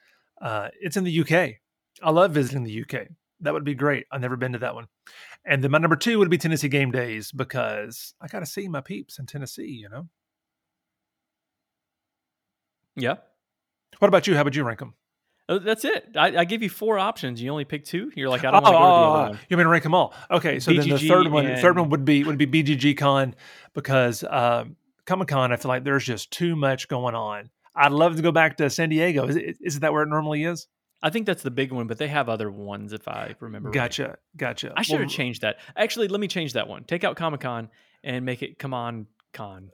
Speaker 2: uh, it's in the UK. I love visiting the UK that would be great. I've never been to that one. And then my number two would be Tennessee Game Days because I got to see my peeps in Tennessee, you know?
Speaker 1: Yeah.
Speaker 2: What about you? How would you rank them?
Speaker 1: Oh, that's it. I, I, give you four options. You only pick two. You're like, I don't oh, want to go to the other one.
Speaker 2: You mean rank them all? Okay, so BGG then the third one, and... third one would be would be BGG Con because uh, Comic Con. I feel like there's just too much going on. I'd love to go back to San Diego. Is it, isn't that where it normally is?
Speaker 1: I think that's the big one, but they have other ones if I remember.
Speaker 2: Gotcha,
Speaker 1: right.
Speaker 2: gotcha.
Speaker 1: I should well, have changed that. Actually, let me change that one. Take out Comic Con and make it Come On Con.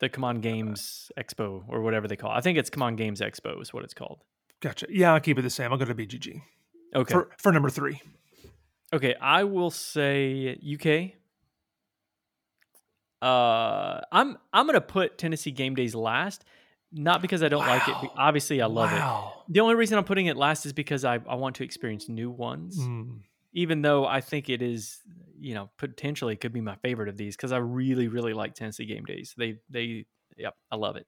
Speaker 1: The Come On Games Expo or whatever they call. it. I think it's Come On Games Expo is what it's called.
Speaker 2: Gotcha. Yeah, I'll keep it the same. I'll go to BGG.
Speaker 1: Okay.
Speaker 2: For, for number three.
Speaker 1: Okay, I will say UK. Uh, I'm I'm gonna put Tennessee Game Days last not because I don't wow. like it. Obviously, I love wow. it. The only reason I'm putting it last is because I, I want to experience new ones. Mm. Even though I think it is, you know, potentially could be my favorite of these because I really, really like Tennessee Game Days. They, they, yep, I love it.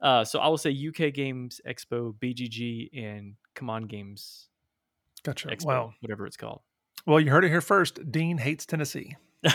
Speaker 1: Uh, so I will say UK Games Expo, BGG, and Come On Games.
Speaker 2: Gotcha.
Speaker 1: Expo, wow. Whatever it's called.
Speaker 2: Well, you heard it here first. Dean hates Tennessee.